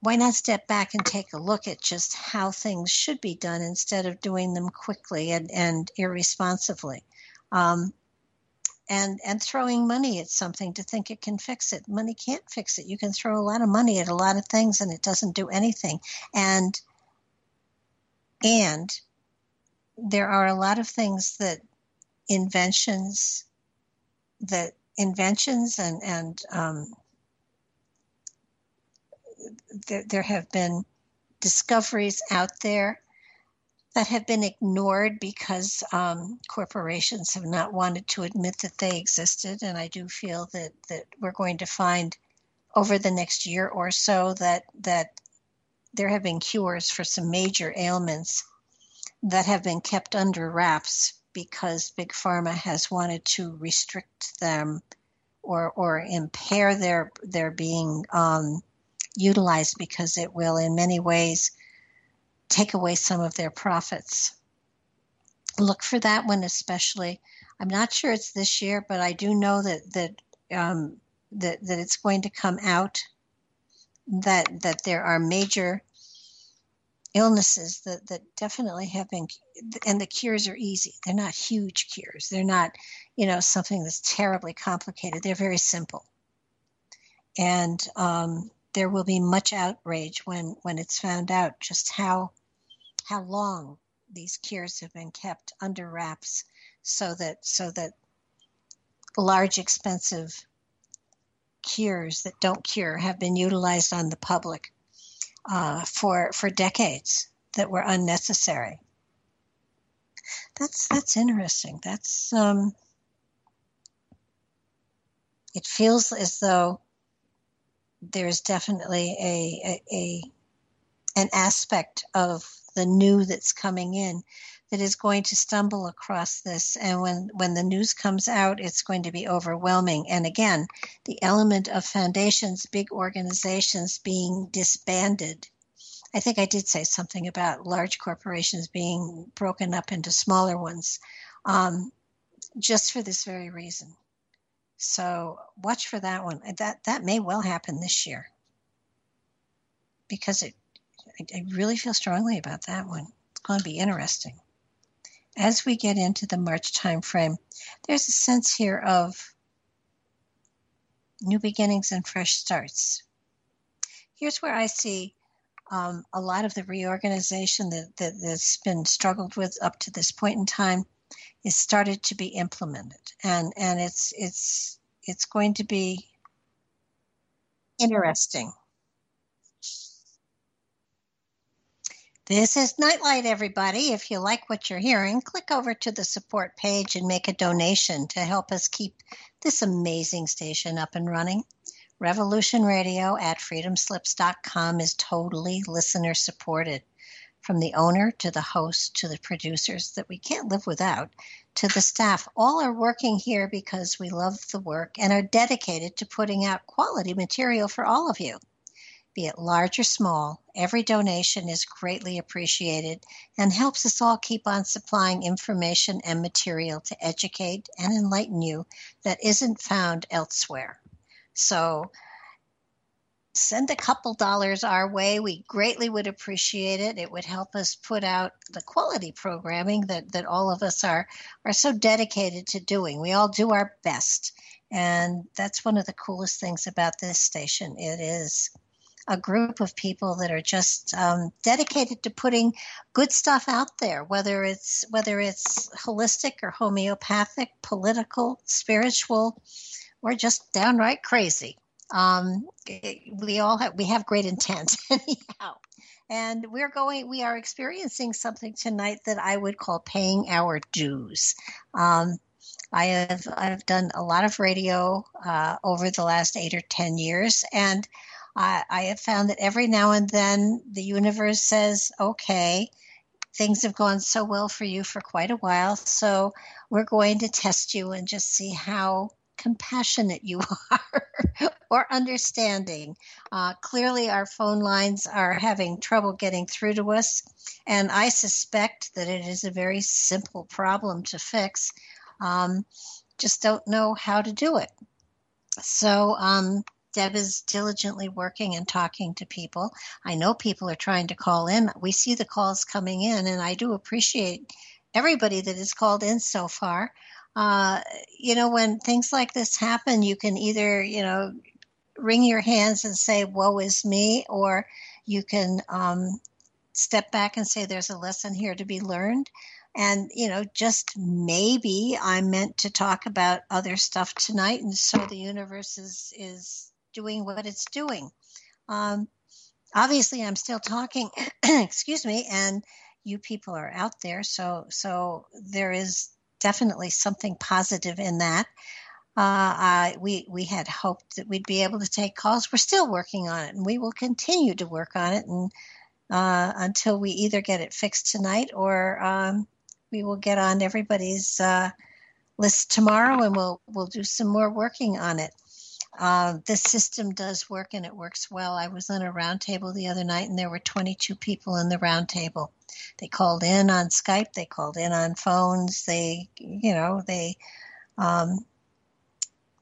why not step back and take a look at just how things should be done instead of doing them quickly and, and irresponsibly? Um, and and throwing money at something to think it can fix it. Money can't fix it. You can throw a lot of money at a lot of things and it doesn't do anything. And and there are a lot of things that inventions that inventions and and um, there, there have been discoveries out there that have been ignored because um, corporations have not wanted to admit that they existed. And I do feel that, that we're going to find over the next year or so that that there have been cures for some major ailments that have been kept under wraps because big pharma has wanted to restrict them or or impair their their being um, utilized because it will, in many ways, take away some of their profits. Look for that one especially. I'm not sure it's this year, but I do know that that um, that that it's going to come out that that there are major illnesses that, that definitely have been and the cures are easy. They're not huge cures. They're not you know something that's terribly complicated. They're very simple. And um, there will be much outrage when, when it's found out just how how long these cures have been kept under wraps so that so that large expensive cures that don't cure have been utilized on the public uh, for for decades that were unnecessary. That's that's interesting. That's um, it feels as though there's definitely a, a, a an aspect of the new that's coming in that is going to stumble across this and when when the news comes out it's going to be overwhelming. And again the element of foundations big organizations being disbanded. I think i did say something about large corporations being broken up into smaller ones um, just for this very reason. So watch for that one. That that may well happen this year. Because it I, I really feel strongly about that one. It's going to be interesting as we get into the March timeframe, there's a sense here of new beginnings and fresh starts. Here's where I see um, a lot of the reorganization that, that, that's been struggled with up to this point in time is started to be implemented, and and it's it's it's going to be interesting This is Nightlight, everybody. If you like what you're hearing, click over to the support page and make a donation to help us keep this amazing station up and running. Revolution Radio at freedomslips.com is totally listener supported. From the owner to the host to the producers that we can't live without to the staff, all are working here because we love the work and are dedicated to putting out quality material for all of you be it large or small, every donation is greatly appreciated and helps us all keep on supplying information and material to educate and enlighten you that isn't found elsewhere. So, send a couple dollars our way. We greatly would appreciate it. It would help us put out the quality programming that, that all of us are, are so dedicated to doing. We all do our best. And that's one of the coolest things about this station. It is a group of people that are just um, dedicated to putting good stuff out there, whether it's whether it's holistic or homeopathic, political, spiritual, or just downright crazy. Um, we all have we have great intent anyhow, and we're going we are experiencing something tonight that I would call paying our dues. Um, I have I've done a lot of radio uh, over the last eight or ten years, and I, I have found that every now and then the universe says, okay, things have gone so well for you for quite a while, so we're going to test you and just see how compassionate you are or understanding. Uh, clearly, our phone lines are having trouble getting through to us, and I suspect that it is a very simple problem to fix. Um, just don't know how to do it. So, um, Deb is diligently working and talking to people. I know people are trying to call in. We see the calls coming in, and I do appreciate everybody that has called in so far. Uh, you know, when things like this happen, you can either, you know, wring your hands and say, Woe is me, or you can um, step back and say, There's a lesson here to be learned. And, you know, just maybe I'm meant to talk about other stuff tonight. And so the universe is, is doing what it's doing. Um, obviously, I'm still talking. excuse me, and you people are out there, so so there is definitely something positive in that. Uh, I, we we had hoped that we'd be able to take calls. We're still working on it, and we will continue to work on it, and uh, until we either get it fixed tonight or um, we will get on everybody's uh, list tomorrow, and we'll we'll do some more working on it. Uh, the system does work and it works well. I was on a roundtable the other night and there were 22 people in the roundtable. They called in on Skype, they called in on phones, they, you know, they, um,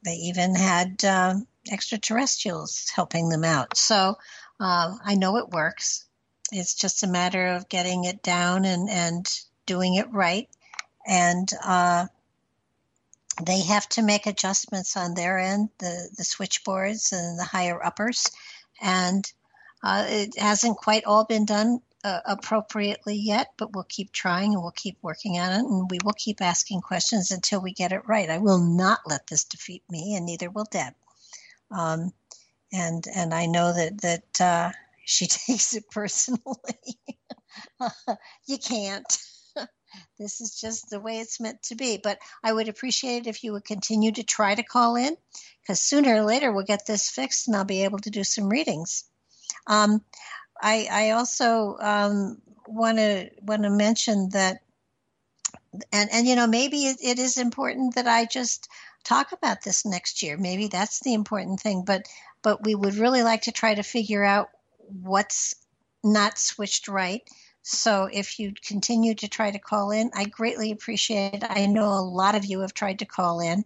they even had uh, extraterrestrials helping them out. So uh, I know it works. It's just a matter of getting it down and, and doing it right. And uh, they have to make adjustments on their end, the, the switchboards and the higher uppers. And uh, it hasn't quite all been done uh, appropriately yet, but we'll keep trying and we'll keep working on it and we will keep asking questions until we get it right. I will not let this defeat me, and neither will Deb. Um, and and I know that that uh, she takes it personally. you can't. This is just the way it's meant to be. But I would appreciate it if you would continue to try to call in, because sooner or later we'll get this fixed and I'll be able to do some readings. Um, I, I also want to want to mention that, and and you know maybe it, it is important that I just talk about this next year. Maybe that's the important thing. But but we would really like to try to figure out what's not switched right. So if you continue to try to call in, I greatly appreciate it. I know a lot of you have tried to call in,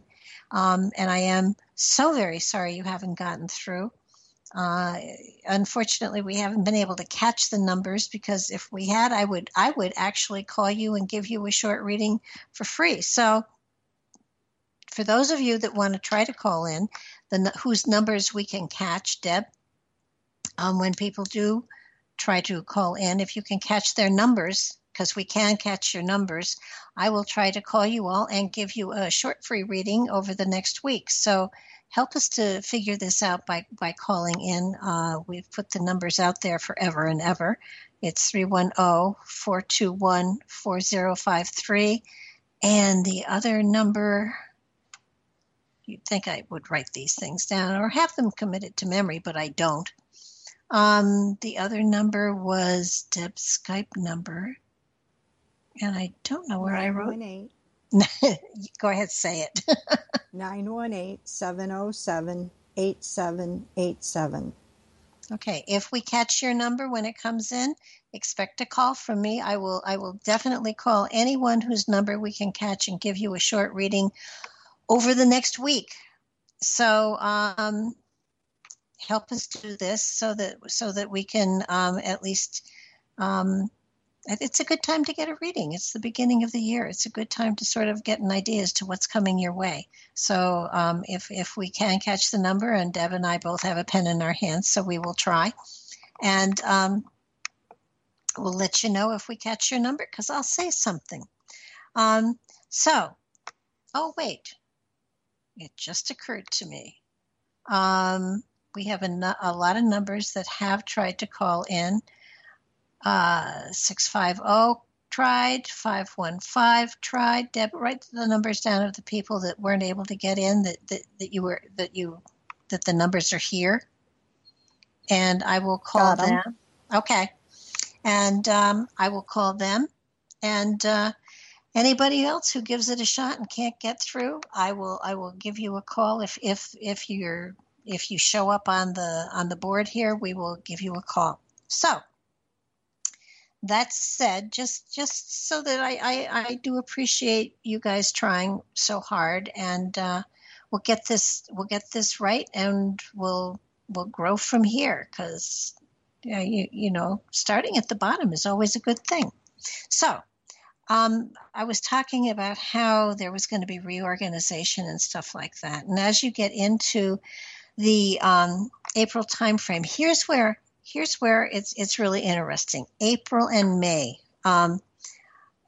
um, and I am so very sorry you haven't gotten through. Uh, unfortunately, we haven't been able to catch the numbers because if we had, I would I would actually call you and give you a short reading for free. So, for those of you that want to try to call in, the whose numbers we can catch, Deb, um, when people do try to call in, if you can catch their numbers, because we can catch your numbers, I will try to call you all and give you a short free reading over the next week. So help us to figure this out by, by calling in. Uh, we've put the numbers out there forever and ever. It's 310 421 4053. And the other number, you'd think I would write these things down or have them committed to memory, but I don't. Um, the other number was Deb's Skype number. And I don't know where I wrote. Go ahead, say it.
918 707 8787.
Okay, if we catch your number when it comes in, expect a call from me. I will I will definitely call anyone whose number we can catch and give you a short reading over the next week. So um, help us do this so that so that we can um, at least um, it's a good time to get a reading. It's the beginning of the year. It's a good time to sort of get an idea as to what's coming your way. So um, if if we can catch the number, and Deb and I both have a pen in our hands, so we will try, and um, we'll let you know if we catch your number because I'll say something. Um, so, oh wait, it just occurred to me. Um, we have a, a lot of numbers that have tried to call in. Uh, 650 tried, 515 tried. Deb, write the numbers down of the people that weren't able to get in that, that, that you were that you that the numbers are here. And I will call them. them. Okay. And um, I will call them. And uh, anybody else who gives it a shot and can't get through, I will I will give you a call if if if you're if you show up on the on the board here, we will give you a call. So that said, just just so that I, I, I do appreciate you guys trying so hard, and uh, we'll get this we'll get this right, and we'll we'll grow from here because know, you you know starting at the bottom is always a good thing. So um, I was talking about how there was going to be reorganization and stuff like that, and as you get into the um, April timeframe, here's where here's where it's it's really interesting. April and May um,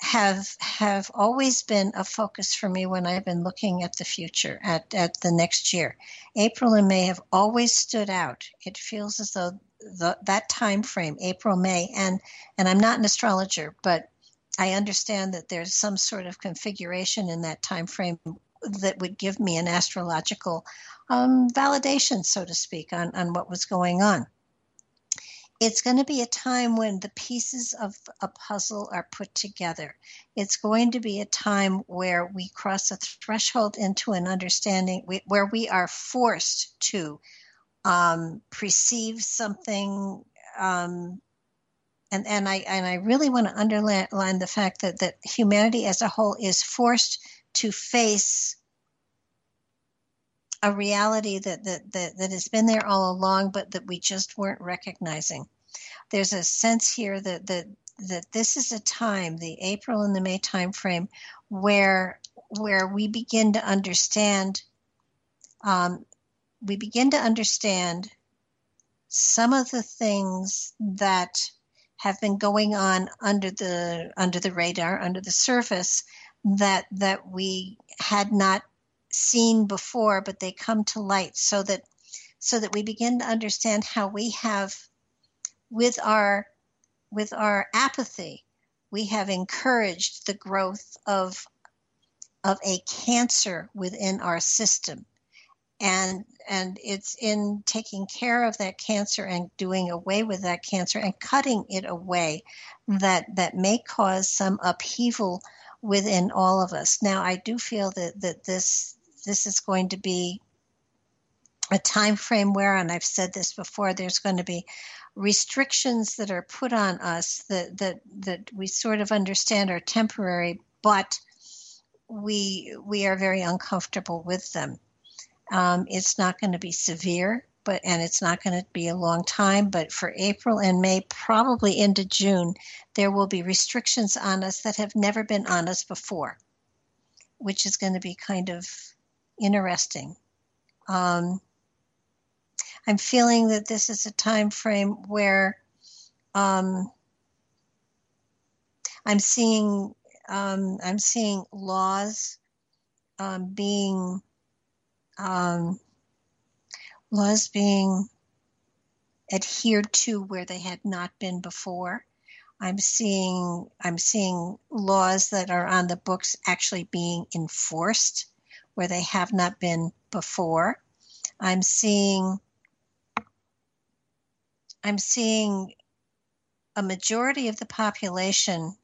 have have always been a focus for me when I've been looking at the future at at the next year. April and May have always stood out. It feels as though the, that time frame, April May, and and I'm not an astrologer, but I understand that there's some sort of configuration in that time frame that would give me an astrological um, validation, so to speak, on, on what was going on. It's going to be a time when the pieces of a puzzle are put together. It's going to be a time where we cross a threshold into an understanding where we are forced to um, perceive something. Um, and, and I and I really want to underline the fact that, that humanity as a whole is forced to face a reality that, that, that, that has been there all along, but that we just weren't recognizing. There's a sense here that, that, that this is a time, the April and the May timeframe, where where we begin to understand um, we begin to understand some of the things that have been going on under the under the radar, under the surface, that that we had not seen before, but they come to light so that so that we begin to understand how we have with our with our apathy we have encouraged the growth of of a cancer within our system. And and it's in taking care of that cancer and doing away with that cancer and cutting it away that that may cause some upheaval within all of us. Now i do feel that that this this is going to be a time frame where and i've said this before there's going to be restrictions that are put on us that that that we sort of understand are temporary but we we are very uncomfortable with them. Um, it's not going to be severe but and it's not going to be a long time but for april and may probably into june there will be restrictions on us that have never been on us before which is going to be kind of interesting um, I'm feeling that this is a time frame where um, I'm seeing um, I'm seeing laws um, being um, laws being adhered to where they had not been before. I'm seeing I'm seeing laws that are on the books actually being enforced where they have not been before. I'm seeing I'm seeing a majority of the population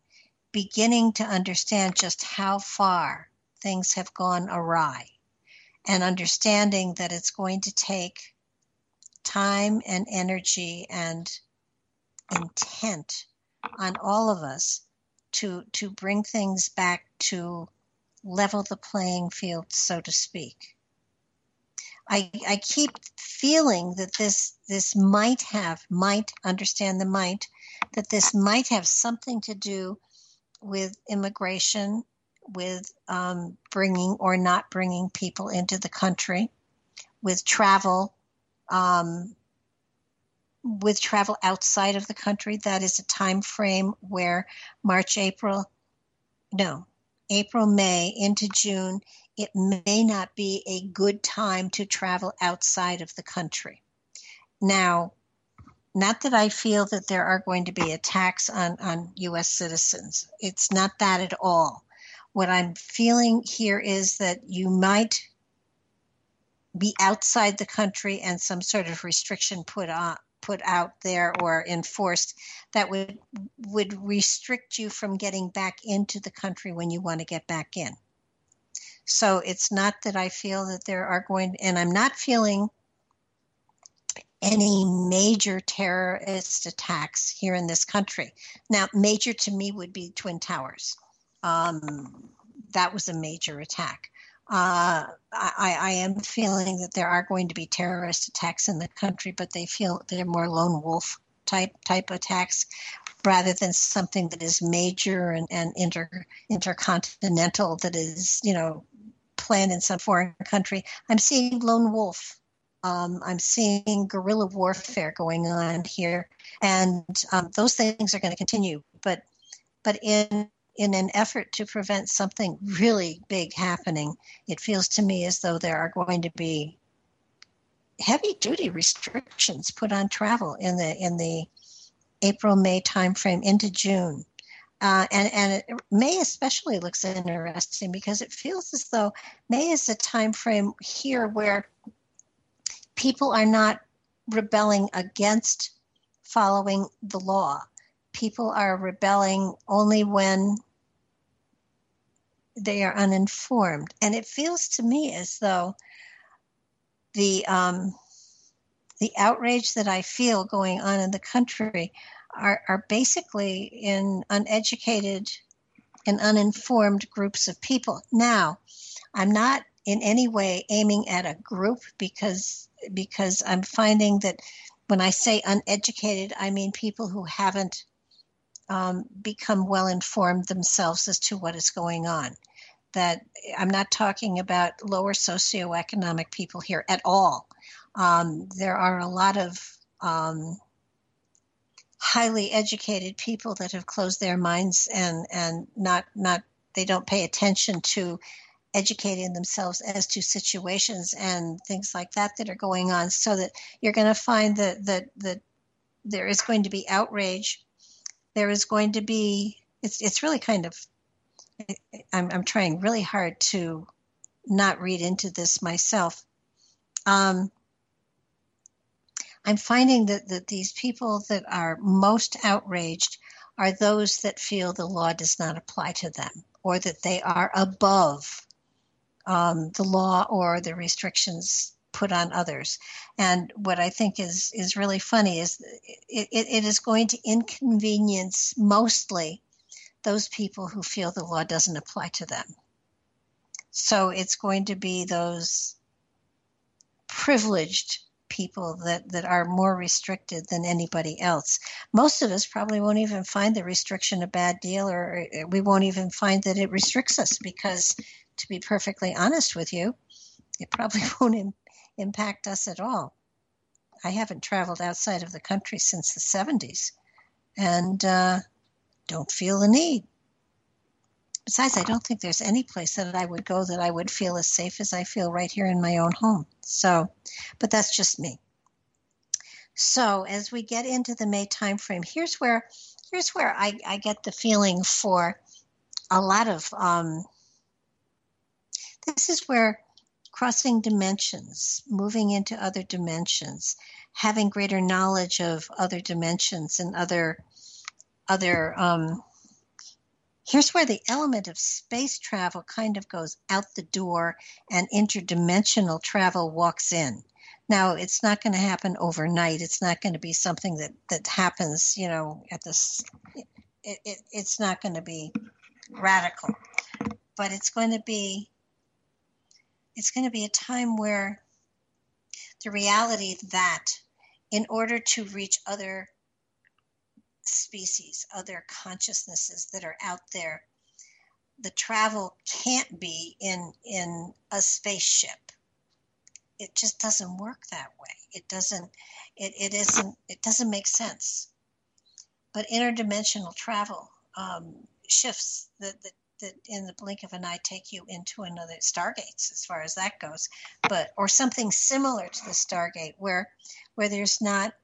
beginning to understand just how far things have gone awry and understanding that it's going to take time and energy and intent on all of us to to bring things back to level the playing field so to speak I, I keep feeling that this this might have might understand the might that this might have something to do with immigration, with um, bringing or not bringing people into the country, with travel, um, with travel outside of the country. That is a time frame where March, April, no, April, May into June it may not be a good time to travel outside of the country. Now, not that I feel that there are going to be attacks on, on U.S. citizens. It's not that at all. What I'm feeling here is that you might be outside the country and some sort of restriction put on put out there or enforced that would would restrict you from getting back into the country when you want to get back in. So it's not that I feel that there are going, and I'm not feeling any major terrorist attacks here in this country. Now, major to me would be Twin Towers. Um, that was a major attack. Uh, I, I, am feeling that there are going to be terrorist attacks in the country, but they feel they're more lone wolf type type attacks rather than something that is major and, and inter, intercontinental that is you know planned in some foreign country. I'm seeing lone wolf. Um, I'm seeing guerrilla warfare going on here, and um, those things are going to continue. But but in in an effort to prevent something really big happening, it feels to me as though there are going to be heavy duty restrictions put on travel in the in the April May timeframe into June. Uh, and and it, May especially looks interesting because it feels as though May is a time frame here where people are not rebelling against following the law. People are rebelling only when they are uninformed, and it feels to me as though the um, the outrage that I feel going on in the country are, are basically in uneducated and uninformed groups of people. Now, I'm not in any way aiming at a group because because I'm finding that when I say uneducated, I mean people who haven't um, become well informed themselves as to what is going on. That I'm not talking about lower socioeconomic people here at all. Um, there are a lot of um, highly educated people that have closed their minds and and not not they don't pay attention to educating themselves as to situations and things like that that are going on so that you're going to find that that that there is going to be outrage there is going to be it's it's really kind of I'm I'm trying really hard to not read into this myself. Um, I'm finding that, that these people that are most outraged are those that feel the law does not apply to them or that they are above um, the law or the restrictions put on others. And what I think is is really funny is it, it, it is going to inconvenience mostly those people who feel the law doesn't apply to them. So it's going to be those privileged people that, that are more restricted than anybody else. Most of us probably won't even find the restriction a bad deal, or we won't even find that it restricts us because, to be perfectly honest with you, it probably won't Im- impact us at all. I haven't traveled outside of the country since the 70s and uh, don't feel the need. Besides, I don't think there's any place that I would go that I would feel as safe as I feel right here in my own home. So, but that's just me. So, as we get into the May timeframe, here's where here's where I, I get the feeling for a lot of um, this is where crossing dimensions, moving into other dimensions, having greater knowledge of other dimensions and other other um, here's where the element of space travel kind of goes out the door and interdimensional travel walks in. Now, it's not going to happen overnight. It's not going to be something that, that happens, you know, at this, it, it, it's not going to be radical, but it's going to be, it's going to be a time where the reality that in order to reach other species, other consciousnesses that are out there. The travel can't be in in a spaceship. It just doesn't work that way. It doesn't. It, it isn't. It doesn't make sense. But interdimensional travel um, shifts that, that that in the blink of an eye take you into another stargates as far as that goes but or something similar to the stargate where where there's not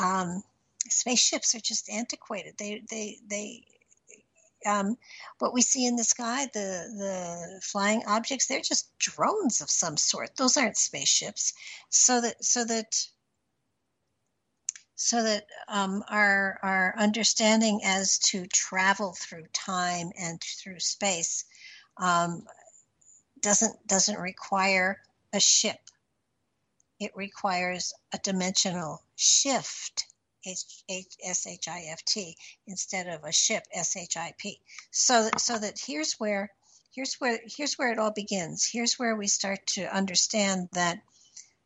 um, spaceships are just antiquated. They they they um, what we see in the sky, the the flying objects, they're just drones of some sort. Those aren't spaceships. So that so that so that um, our our understanding as to travel through time and through space um, doesn't doesn't require a ship. It requires a dimensional shift S-H-I-F-T instead of a ship S-H-I-P. So, so that here's where, here's where, here's where it all begins. Here's where we start to understand that,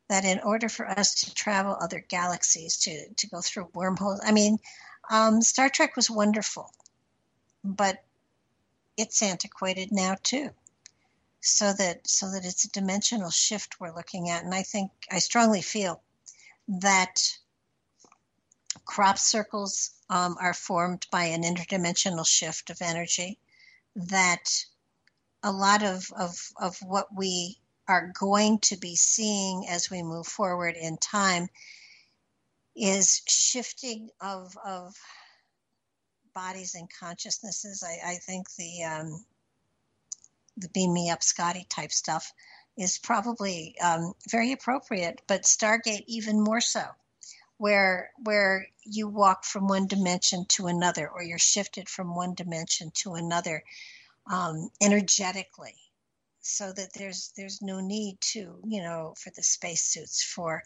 that in order for us to travel other galaxies, to, to go through wormholes, I mean, um, Star Trek was wonderful, but it's antiquated now too so that so that it's a dimensional shift we're looking at and i think i strongly feel that crop circles um, are formed by an interdimensional shift of energy that a lot of, of, of what we are going to be seeing as we move forward in time is shifting of, of bodies and consciousnesses. I, I think the um, the beam me up Scotty type stuff is probably um, very appropriate, but Stargate even more so where where you walk from one dimension to another or you're shifted from one dimension to another um, energetically so that there's there's no need to you know for the spacesuits for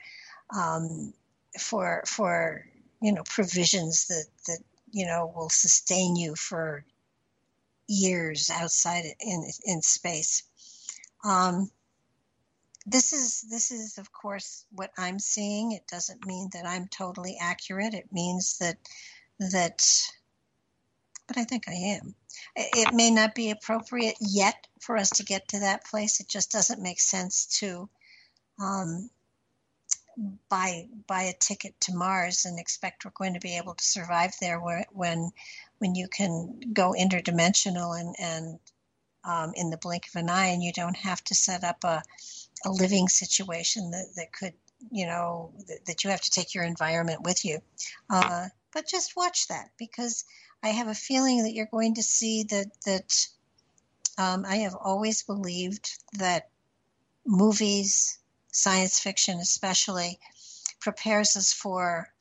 um, for for you know provisions that that you know will sustain you for years outside in in space. Um, this is this is of course what i'm seeing. It doesn't mean that i'm totally accurate. It means that that but i think i am. It may not be appropriate yet for us to get to that place. It just doesn't make sense to um, buy buy a ticket to mars and expect we're going to be able to survive there when when you can go interdimensional and and um, in the blink of an eye and you don't have to set up a a living situation that, that could, you know, that, that you have to take your environment with you. Uh, but just watch that because I have a feeling that you're going to see that that um, I have always believed that movies, science fiction especially, prepares us for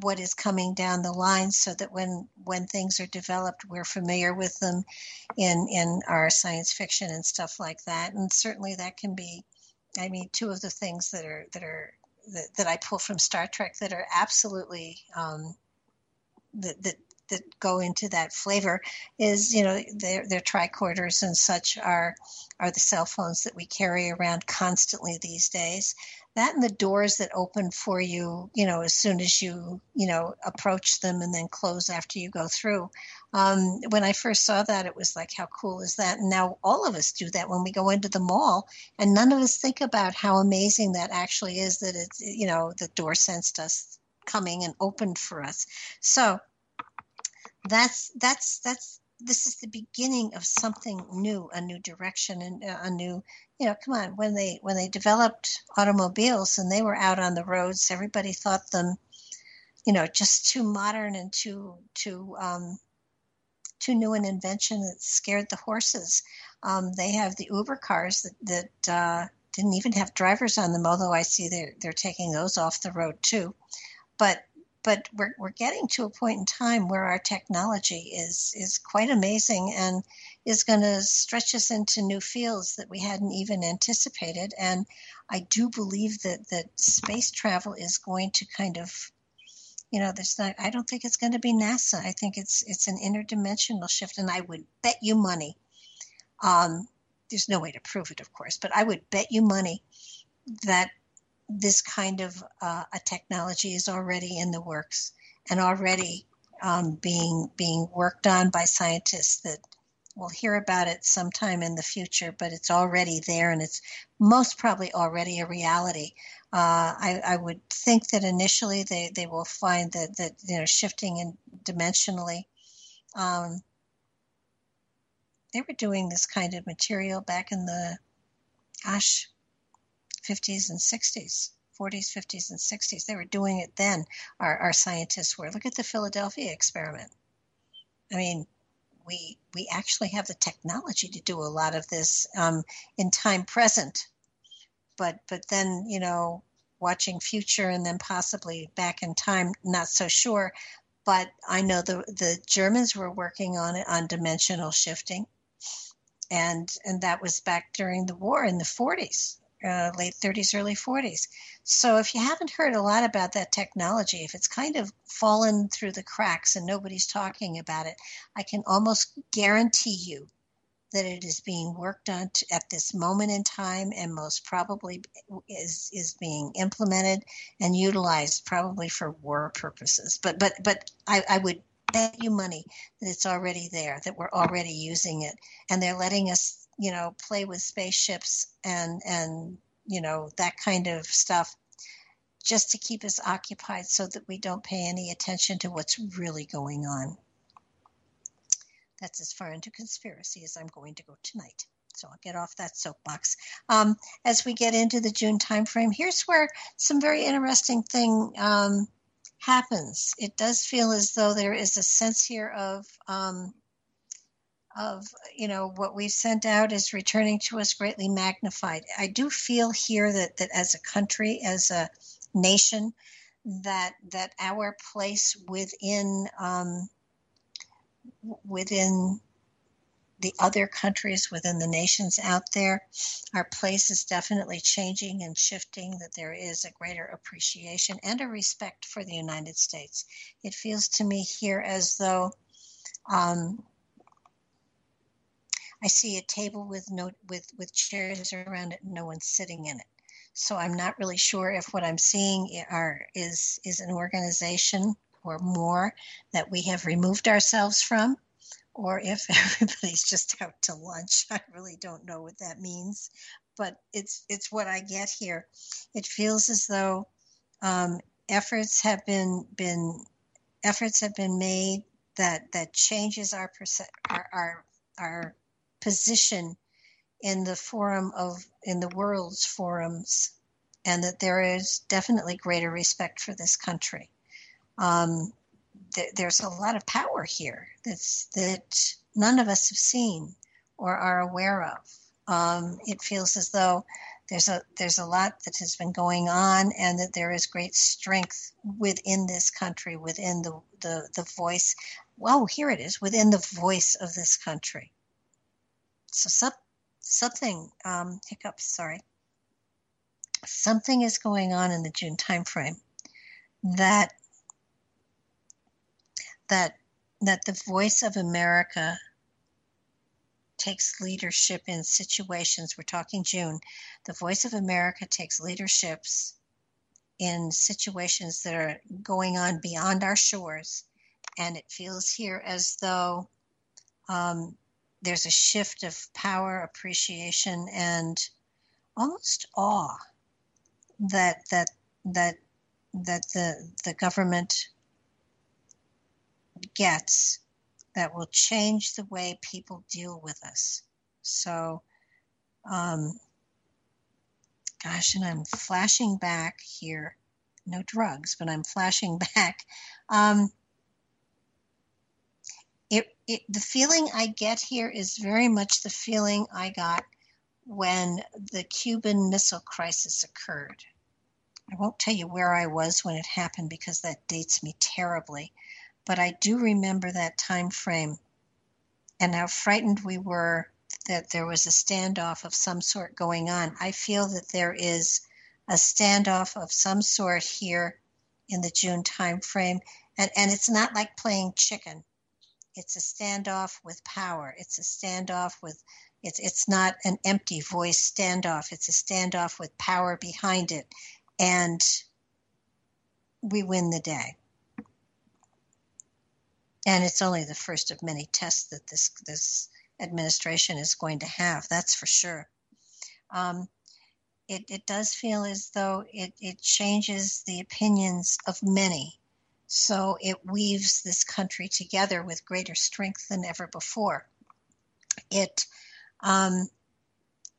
what is coming down the line so that when when things are developed we're familiar with them in in our science fiction and stuff like that. And certainly that can be i mean two of the things that are that are that, that i pull from star trek that are absolutely um, that, that that go into that flavor is you know their their tricorders and such are are the cell phones that we carry around constantly these days. That and the doors that open for you you know as soon as you you know approach them and then close after you go through. Um, when i first saw that it was like how cool is that? And now all of us do that when we go into the mall and none of us think about how amazing that actually is that it's you know the door sensed us coming and opened for us. So that's that's that's this is the beginning of something new, a new direction, and uh, a new, you know, come on. When they when they developed automobiles and they were out on the roads, everybody thought them, you know, just too modern and too too um, too new an invention that scared the horses. Um, they have the Uber cars that that uh, didn't even have drivers on them, although I see they're they're taking those off the road too. But but we're, we're getting to a point in time where our technology is is quite amazing and is going to stretch us into new fields that we hadn't even anticipated. And i do believe that that space travel is going to kind of you know there's not i don't think it's going to be nasa. I think it's it's an interdimensional shift and i would bet you money um, there's no way to prove it of course but i would bet you money that this kind of uh, a technology is already in the works and already um, being being worked on by scientists that we'll hear about it sometime in the future, but it's already there and it's most probably already a reality. Uh, I, I, would think that initially they, they will find that, that you know shifting in dimensionally. Um, they were doing this kind of material back in the gosh 50s and 60s, 40s, 50s, and 60s. They were doing it then, our, our scientists were. Look at the Philadelphia experiment. I mean, we we actually have the technology to do a lot of this um, in time present, but but then you know watching future and then possibly back in time, not so sure. But I know the the Germans were working on it on dimensional shifting, and and that was back during the war in the 40s uh, late 30s, early 40s. So if you haven't heard a lot about that technology, if it's kind of fallen through the cracks and nobody's talking about it, I can almost guarantee you that it is being worked on to, at this moment in time and most probably is is being implemented and utilized probably for war purposes. But but but I, I would bet you money that it's already there, that we're already using it, and they're letting us you know, play with spaceships and and you know that kind of stuff just to keep us occupied so that we don't pay any attention to what's really going on. That's as far into conspiracy as I'm going to go tonight. So I'll get off that soapbox. Um, as we get into the June timeframe, here's where some very interesting thing um, happens. It does feel as though there is a sense here of um, of you know what we've sent out is returning to us greatly magnified. I do feel here that that as a country, as a nation, that that our place within um, within the other countries within the nations out there, our place is definitely changing and shifting, that there is a greater appreciation and a respect for the United States. It feels to me here as though um, I see a table with no with with chairs around it, and no one's sitting in it. So I'm not really sure if what I'm seeing are is is an organization or more that we have removed ourselves from, or if everybody's just out to lunch. I really don't know what that means, but it's it's what I get here. It feels as though um, efforts have been been efforts have been made that that changes our perce- our, our our position in the forum of in the world's forums and that there is definitely greater respect for this country um, th- there's a lot of power here that's that none of us have seen or are aware of. Um, it feels as though there's a there's a lot that has been going on, and that there is great strength within this country, within the the, the voice. Well, here it is, within the voice of this country. So some, something um, hiccups. Sorry, something is going on in the June timeframe that that that the voice of America takes leadership in situations. We're talking June. The voice of America takes leaderships in situations that are going on beyond our shores, and it feels here as though um, there's a shift of power, appreciation, and almost awe that that that that the the government gets that will change the way people deal with us. So, um, gosh, and I'm flashing back here. No drugs, but I'm flashing back. Um, it, it, the feeling I get here is very much the feeling I got when the Cuban Missile Crisis occurred. I won't tell you where I was when it happened because that dates me terribly but I do remember that time frame and how frightened we were that there was a standoff of some sort going on. I feel that there is a standoff of some sort here in the June time frame and, and it's not like playing chicken. It's a standoff with power. It's a standoff with it's it's not an empty voice standoff. It's a standoff with power behind it. And we win the day and it's only the first of many tests that this this administration is going to have. That's for sure. Um, it, it does feel as though it, it changes the opinions of many. So it weaves this country together with greater strength than ever before. It um,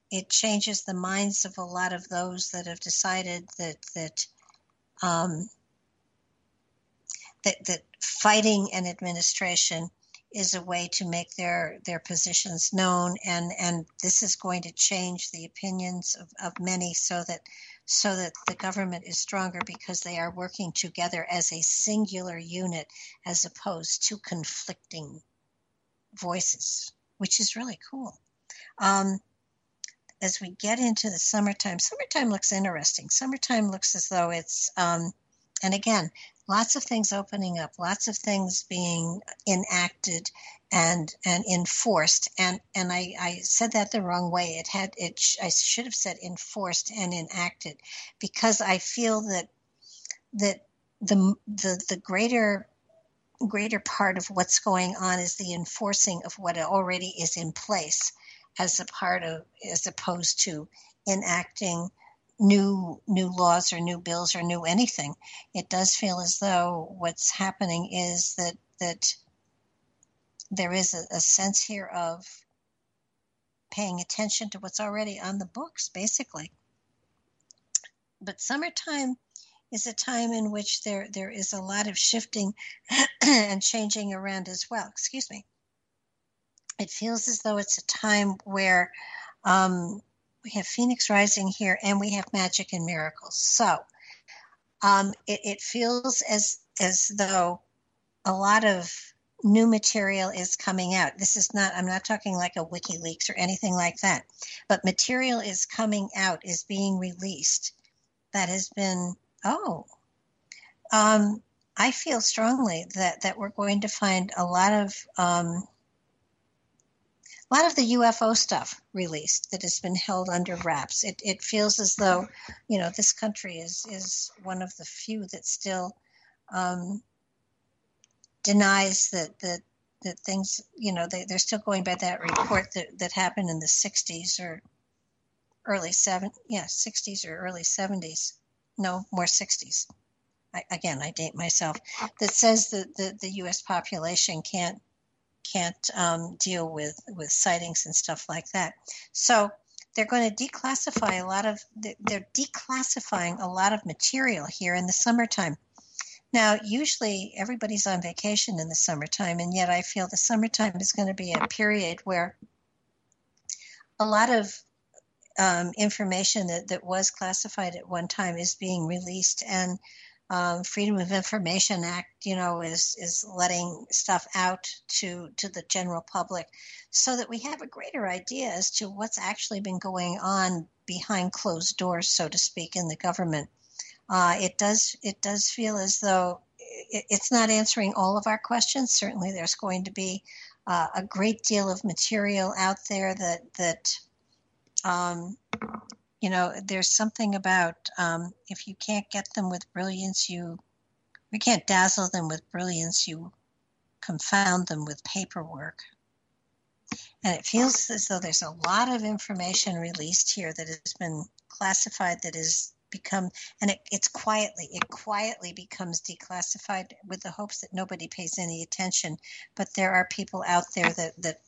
it changes the minds of a lot of those that have decided that that um, that, that fighting an administration is a way to make their their positions known and and this is going to change the opinions of, of many so that so that the government is stronger because they are working together as a singular unit as opposed to conflicting voices which is really cool. Um, as we get into the summertime summertime looks interesting. Summertime looks as though it's um, and again lots of things opening up, lots of things being enacted and and enforced. And and I, I said that the wrong way. It had it. I should have said enforced and enacted, because I feel that that the the the greater greater part of what's going on is the enforcing of what already is in place as a part of as opposed to enacting new new laws or new bills or new anything. It does feel as though what's happening is that that there is a, a sense here of paying attention to what's already on the books, basically. But summertime is a time in which there there is a lot of shifting and changing around as well. Excuse me. It feels as though it's a time where um, we have Phoenix Rising here, and we have Magic and Miracles. So um, it, it feels as as though a lot of new material is coming out. This is not, I'm not talking like a WikiLeaks or anything like that, but material is coming out, is being released that has been, oh, um, I feel strongly that, that we're going to find a lot of um, a lot of the UFO stuff released that has been held under wraps. It, it feels as though, you know, this country is is one of the few that still um, denies that that that things, you know, they, they're still going by that report that, that happened in the 60s or early seven, yeah, 60s or early 70s. No, more 60s. I, again, I date myself. That says that the, the U.S. population can't can't um, deal with with sightings and stuff like that. So they're going to declassify a lot of they're declassifying a lot of material here in the summertime. Now, usually everybody's on vacation in the summertime, and yet I feel the summertime is going to be a period where a lot of um, information that, that was classified at one time is being released, and um, Freedom of Information Act, you know, is is letting stuff out to to the general public, so that we have a greater idea as to what's actually been going on behind closed doors, so to speak, in the government. Uh, it does it does feel as though it, it's not answering all of our questions. Certainly, there's going to be uh, a great deal of material out there that that um, you know, there's something about um, if you can't get them with brilliance, you we can't dazzle them with brilliance, you confound them with paperwork. And it feels as though there's a lot of information released here that has been classified that has become and it, it's quietly it quietly becomes declassified with the hopes that nobody pays any attention but there are people out there that that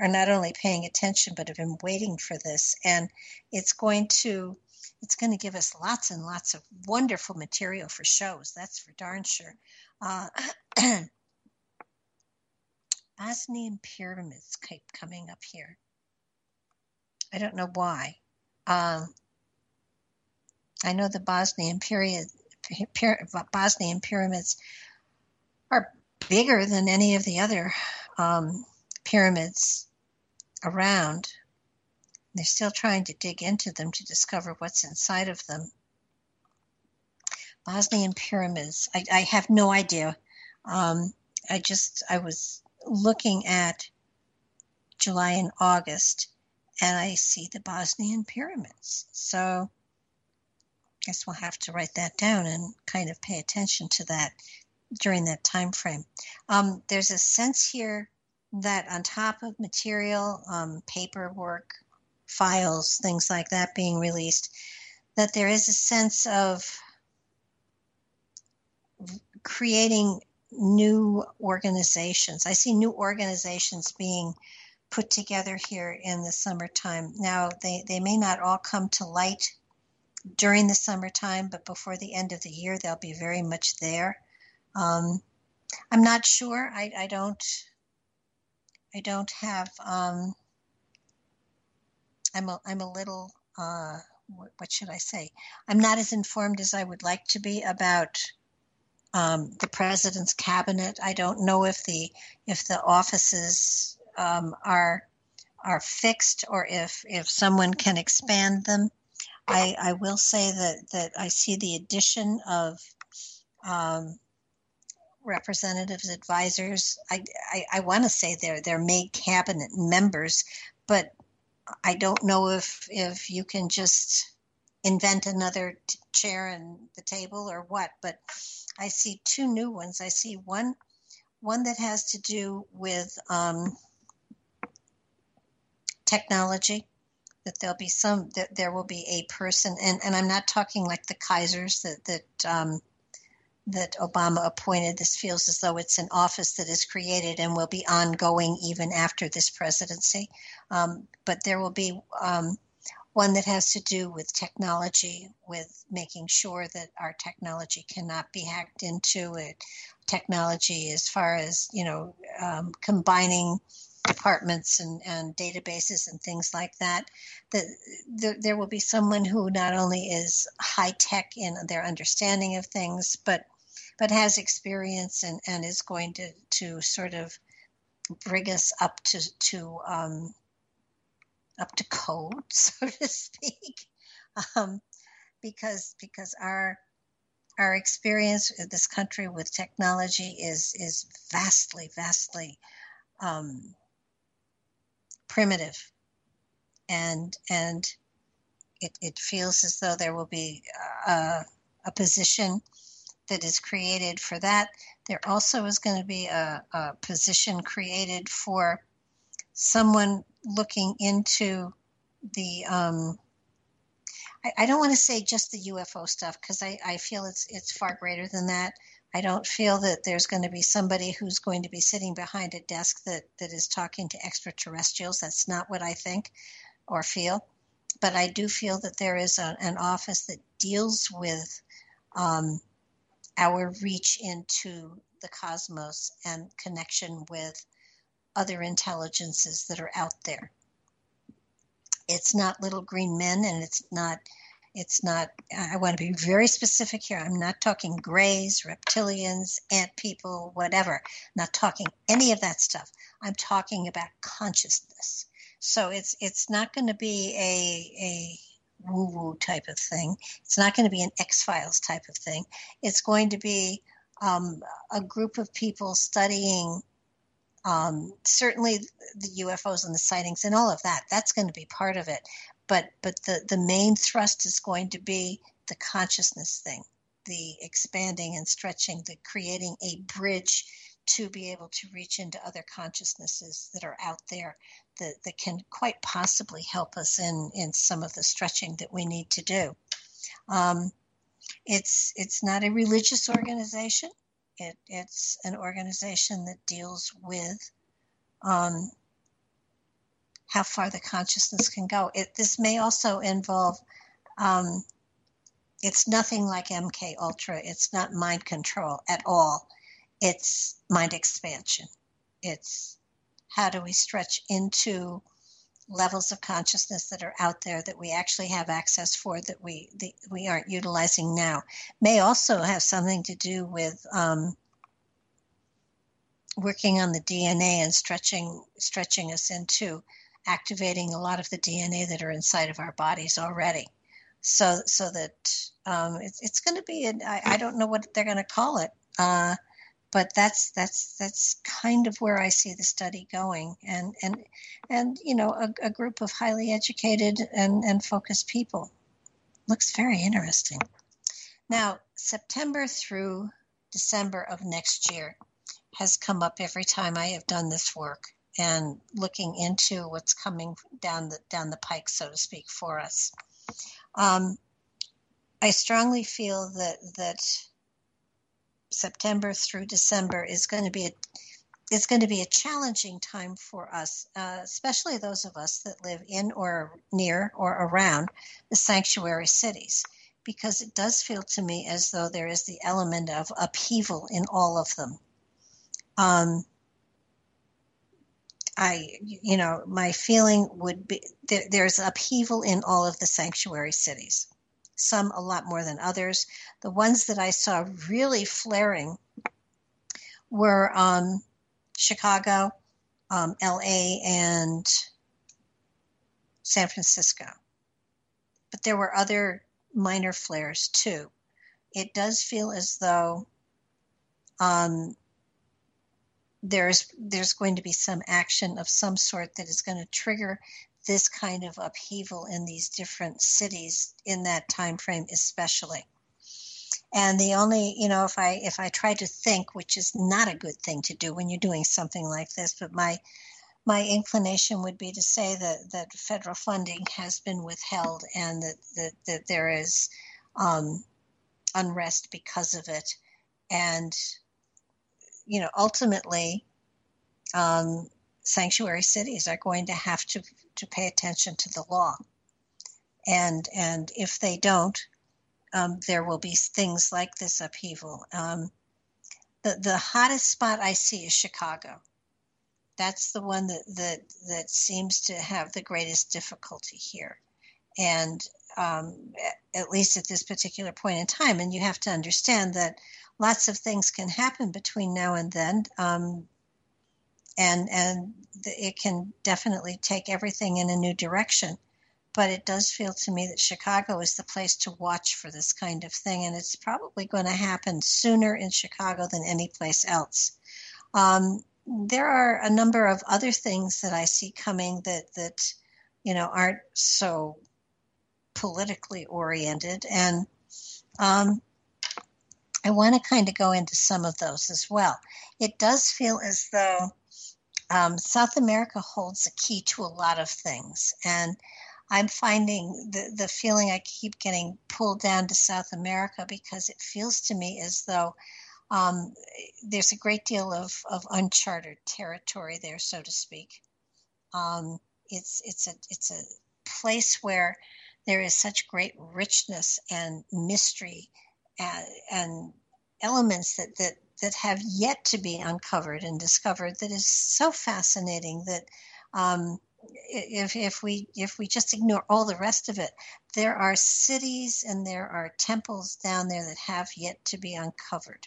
are not only paying attention but have been waiting for this. And it's going to it's going to give us lots and lots of wonderful material for shows that's for darn sure. Uh, bosnian pyramids keep coming up here. I don't know why. Um, i know the bosnian period bosnian pyramids are bigger than any of the other um, pyramids around. They're still trying to dig into them to discover what's inside of them. Bosnian pyramids. I, I have no idea. Um, I just I was looking at July and August, and I see the Bosnian pyramids. So I guess we'll have to write that down and kind of pay attention to that during that time frame. Um, there's a sense here that on top of material, um, paperwork, files, things like that being released, that there is a sense of creating new organizations. I see new organizations being put together here in the summertime. Now, they, they may not all come to light during the summertime, but before the end of the year, they'll be very much there. Um, I'm not sure. I, I don't I don't have. Um, I'm a, I'm a little. Uh, what, what, should I say? I'm not as informed as I would like to be about um, the president's cabinet. I don't know if the if the offices um, are are fixed or if if someone can expand them. I, I will say that that I see the addition of um, representatives, advisors. I, I, I want to say they're they're made cabinet members, but I don't know if if you can just invent another t- chair and the table or what. But I see two new ones. I see one one that has to do with um, technology. That there'll be some that there will be a person, and, and I'm not talking like the Kaisers that that um, that Obama appointed. This feels as though it's an office that is created and will be ongoing even after this presidency. Um, but there will be um, one that has to do with technology, with making sure that our technology cannot be hacked into it. Technology, as far as you know, um, combining departments and, and, databases and things like that. That the, there will be someone who not only is high tech in their understanding of things, but but has experience and, and is going to, to sort of bring us up to to um, up to code, so to speak, um, because because our our experience in this country with technology is is vastly vastly um, primitive, and and it, it feels as though there will be a, a position that is created for that. There also is going to be a, a position created for someone looking into the. Um, I, I, don't want to say just the UFO stuff because I, I feel it's it's far greater than that. I don't feel that there's going to be somebody who's going to be sitting behind a desk that, that is talking to extraterrestrials. That's not what I think or feel. But I do feel that there is a, an office that deals with um, our reach into the cosmos and connection with other intelligences that are out there. It's not little green men and it's not it's not I want to be very specific here. I'm not talking grays, reptilians, ant people, whatever. I'm not talking any of that stuff. I'm talking about consciousness. So it's it's not going to be a a woo woo type of thing. It's not going to be an X Files type of thing. It's going to be um, a group of people studying um, certainly the UFOs and the sightings and all of that. That's going to be part of it. But but the the main thrust is going to be the consciousness thing, the expanding and stretching, the creating a bridge to be able to reach into other consciousnesses that are out there that, that can quite possibly help us in, in some of the stretching that we need to do. Um, it's it's not a religious organization. It, it's an organization that deals with um, how far the consciousness can go. It, this may also involve. Um, it's nothing like MK Ultra. It's not mind control at all. It's mind expansion. It's how do we stretch into levels of consciousness that are out there that we actually have access for that we the, we aren't utilizing now may also have something to do with um, working on the DNA and stretching stretching us into activating a lot of the DNA that are inside of our bodies already. So so that um, it's it's going to be an, I, I don't know what they're going to call it. Uh, but that's that's that's kind of where I see the study going, and and and you know a, a group of highly educated and and focused people looks very interesting. Now September through December of next year has come up every time I have done this work and looking into what's coming down the down the pike, so to speak, for us. Um, I strongly feel that that September through December is going to be a it's going to be a challenging time for us, uh, especially those of us that live in or near or around the sanctuary cities, because it does feel to me as though there is the element of upheaval in all of them. Um, I, you know, my feeling would be there, there's upheaval in all of the sanctuary cities some a lot more than others. The ones that I saw really flaring were um, Chicago, um, LA, and San Francisco. But there were other minor flares too. It does feel as though um, there's there's going to be some action of some sort that is going to trigger this kind of upheaval in these different cities in that time frame especially. And the only you know if i if i try to think which is not a good thing to do when you're doing something like this but my my inclination would be to say that that federal funding has been withheld and that that, that there is um, unrest because of it. And you know ultimately um, sanctuary cities are going to have to, to pay attention to the law. And, and if they don't, um, there will be things like this upheaval. Um, the, the hottest spot I see is Chicago. That's the one that, that, that seems to have the greatest difficulty here. And um, at least at this particular point in time. And you have to understand that lots of things can happen between now and then. Um, and and it can definitely take everything in a new direction. But it does feel to me that Chicago is the place to watch for this kind of thing, and it's probably going to happen sooner in Chicago than any place else. Um, there are a number of other things that I see coming that that you know aren't so politically oriented, and um, I want to kind of go into some of those as well. It does feel as though um, South America holds the key to a lot of things. And I'm finding the, the feeling I keep getting pulled down to South America because it feels to me as though um, there's a great deal of, of uncharted territory there, so to speak. Um, it's it's a it's a place where there is such great richness and mystery and, and elements that that that have yet to be uncovered and discovered that is so fascinating that um, if if we if we just ignore all the rest of it, there are cities and there are temples down there that have yet to be uncovered.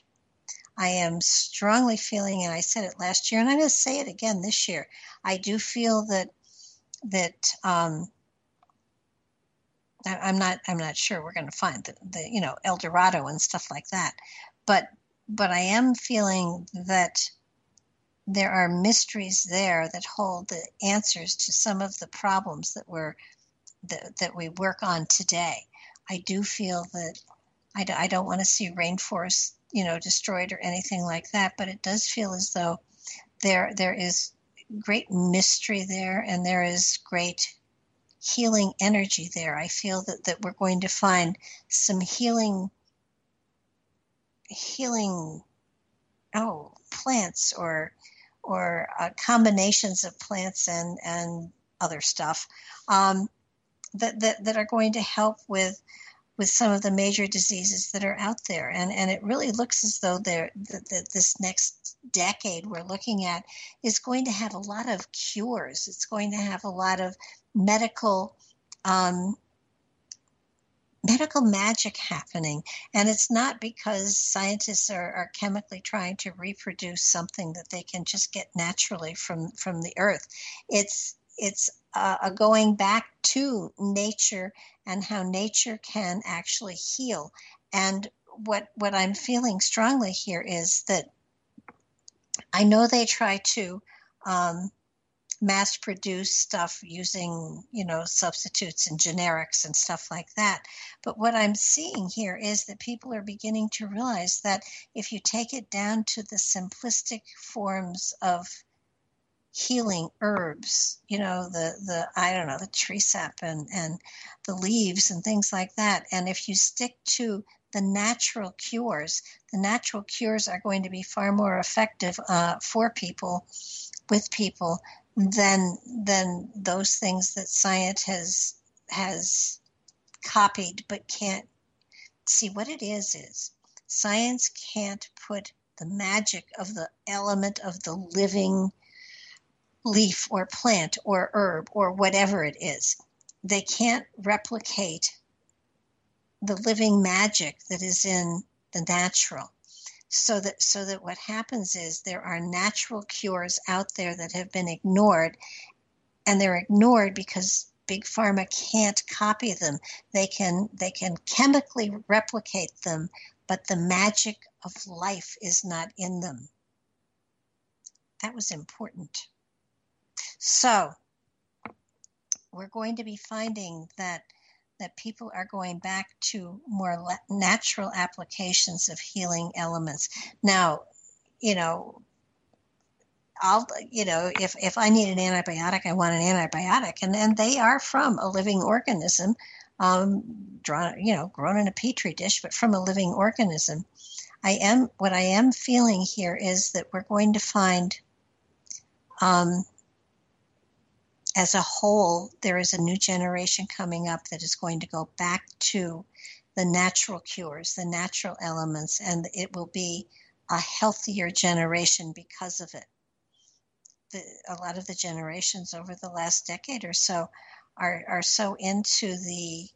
I am strongly feeling, and I said it last year, and I'm going to say it again this year. I do feel that that um, I, am not I'm not sure we're going to find the, the you know El Dorado and stuff like that, but but I am feeling that there are mysteries there that hold the answers to some of the problems that we're that, that we work on today. I do feel that I, I don't want to see rainforests, you know, destroyed or anything like that, but it does feel as though there there is great mystery there and there is great healing energy there. I feel that, that we're going to find some healing healing oh plants or or uh, combinations of plants and, and other stuff um, that, that, that are going to help with with some of the major diseases that are out there. And, and it really looks as though there that this next decade we're looking at is going to have a lot of cures. It's going to have a lot of medical um, medical magic happening. And it's not because scientists are, are chemically trying to reproduce something that they can just get naturally from, from the earth. It's it's uh, a going back to nature and how nature can actually heal. And what what I'm feeling strongly here is that I know they try to um, mass produce stuff using, you know, substitutes and generics and stuff like that. But what I'm seeing here is that people are beginning to realize that if you take it down to the simplistic forms of healing herbs, you know, the, the I don't know, the tree sap and, and the leaves and things like that. And if you stick to the natural cures, the natural cures are going to be far more effective uh, for people, with people, than than those things that science has has copied but can't see what it is is science can't put the magic of the element of the living leaf or plant or herb or whatever it is. They can't replicate the living magic that is in the natural so that so that what happens is there are natural cures out there that have been ignored and they're ignored because big pharma can't copy them. They can they can chemically replicate them but the magic of life is not in them. That was important. So we're going to be finding that that people are going back to more natural applications of healing elements. Now, you know, I'll, you know, if, if I need an antibiotic, I want an antibiotic. And, and they are from a living organism, um, drawn, you know, grown in a petri dish, but from a living organism. I am, what I am feeling here is that we're going to find um, as a whole, there is a new generation coming up that is going to go back to the natural cures, the natural elements, and it will be a healthier generation because of it. The, a lot of the generations over the last decade or so are, are so into the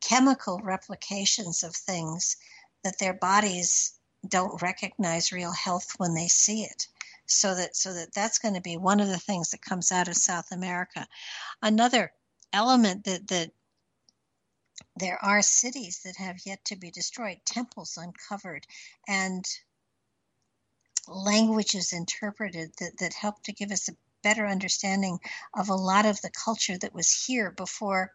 chemical replications of things that their bodies don't recognize real health when they see it so that so that that's going to be one of the things that comes out of South America. Another element that that there are cities that have yet to be destroyed, temples uncovered, and languages interpreted that, that help to give us a better understanding of a lot of the culture that was here before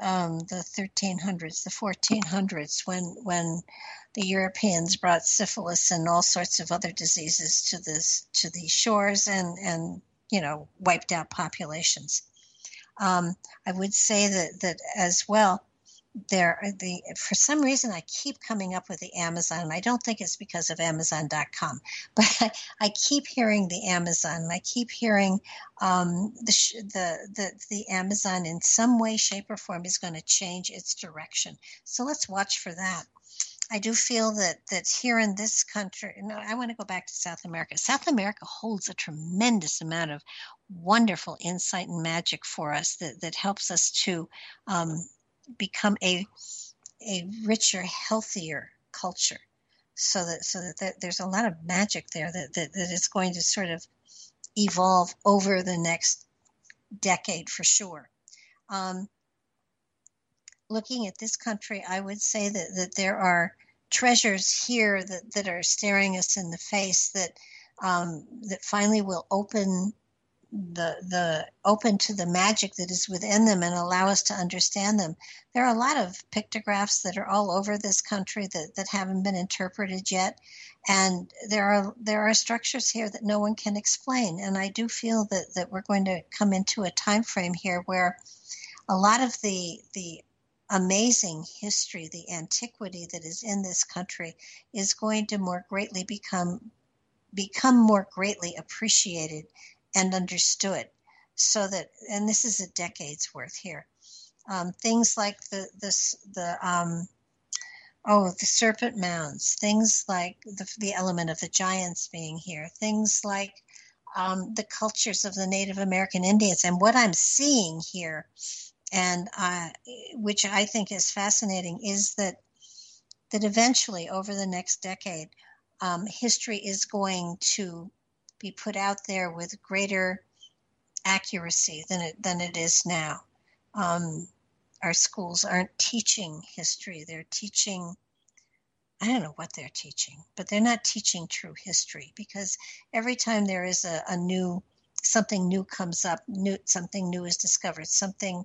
um, the 1300s, the 1400s, when when the Europeans brought syphilis and all sorts of other diseases to this to these shores and and you know wiped out populations. Um, I would say that that as well there the for some reason I keep coming up with the Amazon and I don't think it's because of Amazon.com but I, I keep hearing the Amazon I keep hearing um, the, the the the Amazon in some way shape or form is going to change its direction so let's watch for that I do feel that that here in this country, no, I want to go back to South America. South America holds a tremendous amount of wonderful insight and magic for us that that helps us to um, become a a richer, healthier culture. So that so that, that there's a lot of magic there that, that that is going to sort of evolve over the next decade for sure. Um, looking at this country, I would say that, that there are treasures here that, that are staring us in the face that um, that finally will open the the open to the magic that is within them and allow us to understand them. There are a lot of pictographs that are all over this country that, that haven't been interpreted yet. And there are there are structures here that no one can explain. And I do feel that, that we're going to come into a time frame here where a lot of the the amazing history, the antiquity that is in this country is going to more greatly become become more greatly appreciated and understood so that and this is a decade's worth here. Um, things like the this the um, oh the serpent mounds things like the, the element of the giants being here things like um, the cultures of the native american indians and what i'm seeing here and uh, which i think is fascinating is that that eventually over the next decade um, history is going to be put out there with greater accuracy than it than it is now. Um, our schools aren't teaching history; they're teaching. I don't know what they're teaching, but they're not teaching true history because every time there is a, a new something new comes up, new something new is discovered, something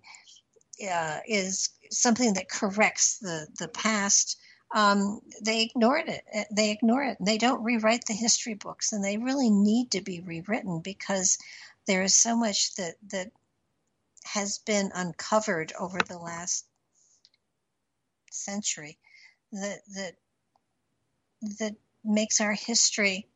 uh, is something that corrects the the past um, they ignored it. Eh, they ignore it. They don't rewrite the history books, and they really need to be rewritten because there is so much that that has been uncovered over the last century that that that makes our history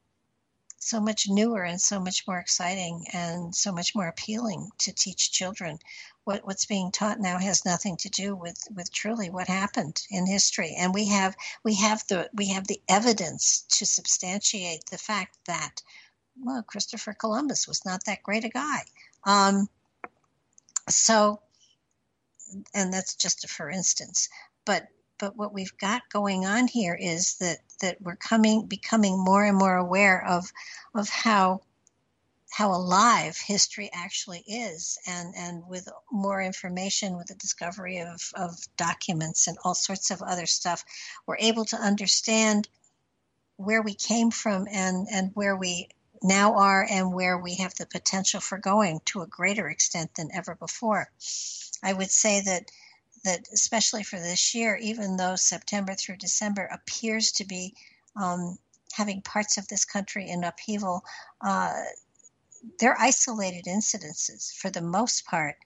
so much newer and so much more exciting and so much more appealing to teach children. What, what's being taught now has nothing to do with, with truly what happened in history, and we have we have the we have the evidence to substantiate the fact that well Christopher Columbus was not that great a guy. Um, so, and that's just a for instance, but but what we've got going on here is that that we're coming becoming more and more aware of of how how alive history actually is and and with more information with the discovery of, of documents and all sorts of other stuff we're able to understand where we came from and and where we now are and where we have the potential for going to a greater extent than ever before. I would say that that especially for this year, even though September through December appears to be um, having parts of this country in upheaval, uh, they're isolated incidences for the most part.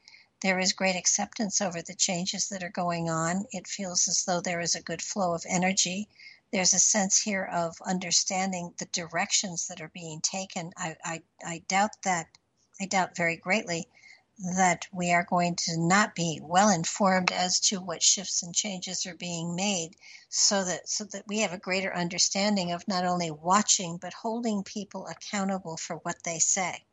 There is great acceptance over the changes that are going on. It feels as though there is a good flow of energy. There's a sense here of understanding the directions that are being taken. I, I, I doubt that, I doubt very greatly that we are going to not be well informed as to what shifts and changes are being made so that so that we have a greater understanding of not only watching but holding people accountable for what they say.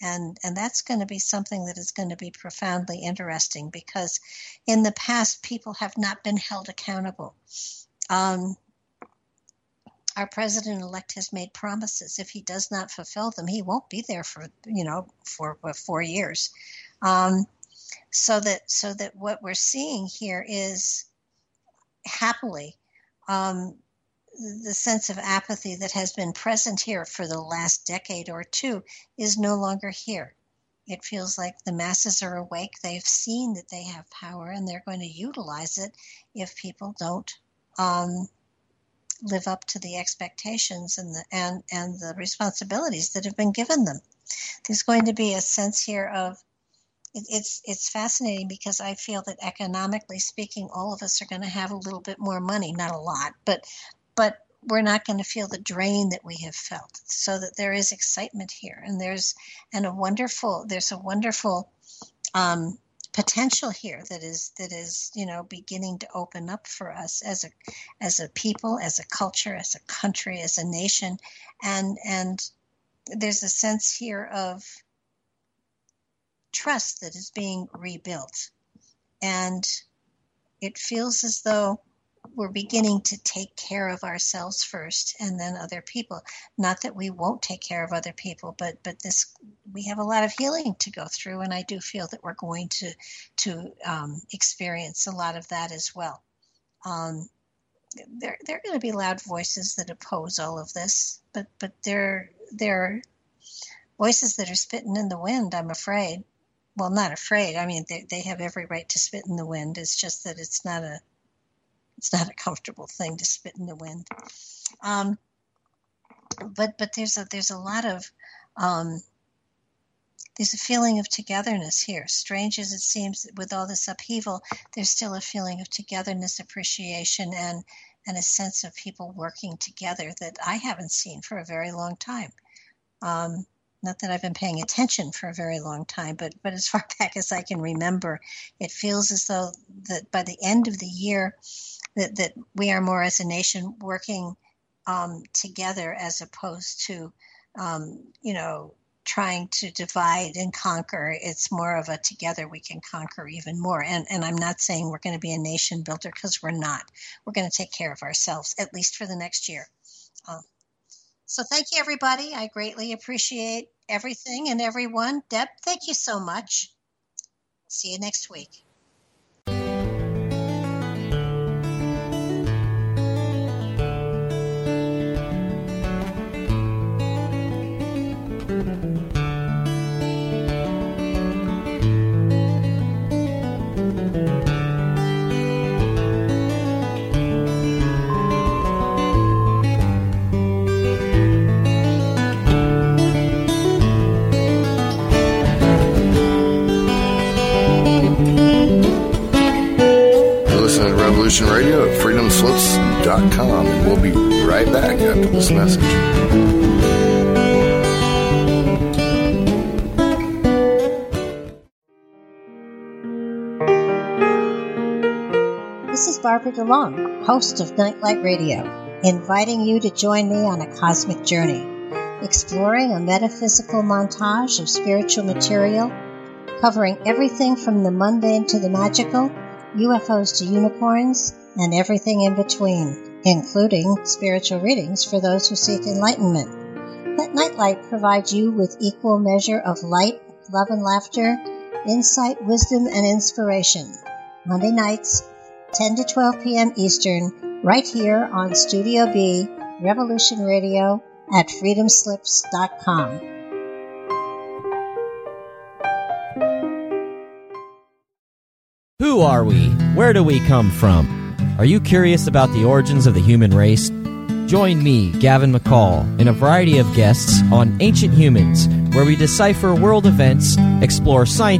And and that's going to be something that is going to be profoundly interesting because in the past people have not been held accountable. Um, our president elect has made promises. If he does not fulfill them, he won't be there for you know for, for four years. Um, so that so that what we're seeing here is happily um, the sense of apathy that has been present here for the last decade or two is no longer here. It feels like the masses are awake. They've seen that they have power and they're going to utilize it if people don't um, live up to the expectations and the and and the responsibilities that have been given them. There's going to be a sense here of it, it's it's fascinating because I feel that economically speaking, all of us are going to have a little bit more money, not a lot, but but we're not going to feel the drain that we have felt. So that there is excitement here, and there's and a wonderful there's a wonderful um, potential here that is that is you know beginning to open up for us as a as a people as a culture as a country as a nation. And and there's a sense here of trust that is being rebuilt. And it feels as though we're beginning to take care of ourselves first and then other people. Not that we won't take care of other people but but this we have a lot of healing to go through and i do feel that we're going to to um, experience a lot of that as well. Um, there, there are going to be loud voices that oppose all of this but but there there are voices that are spitting in the wind i'm afraid. Well not afraid i mean they, they have every right to spit in the wind. It's just that it's not a it's not a comfortable thing to spit in the wind. Um, but but there's a there's a lot of um, there's a feeling of togetherness here. Strange as it seems, with all this upheaval, there's still a feeling of togetherness, appreciation, and and a sense of people working together that I haven't seen for a very long time. Um, not that I've been paying attention for a very long time, but but as far back as I can remember, it feels as though that by the end of the year, that, that we are more as a nation working um, together as opposed to, um, you know, trying to divide and conquer. It's more of a together we can conquer even more. And, and I'm not saying we're going to be a nation builder because we're not. We're going to take care of ourselves, at least for the next year. Um, so thank you, everybody. I greatly appreciate everything and everyone. Deb, thank you so much. See you next week.
Revolution Radio at freedomslaves.com. And we'll be right back after this message.
This is Barbara DeLong, host of Nightlight Radio, inviting you to join me on a cosmic journey, exploring a metaphysical montage of spiritual material, covering everything from the mundane to the magical UFOs to unicorns, and everything in between, including spiritual readings for those who seek enlightenment. Let Nightlight provide you with equal measure of light, love, and laughter, insight, wisdom, and inspiration. Monday nights, 10 to 12 p.m. Eastern, right here on Studio B, Revolution Radio at freedomslaves.com.
Who are we? Where do we come from? Are you curious about the origins of the human race? Join me, Gavin McCall, and a variety of guests on Ancient Humans, where we decipher world events, explore scientific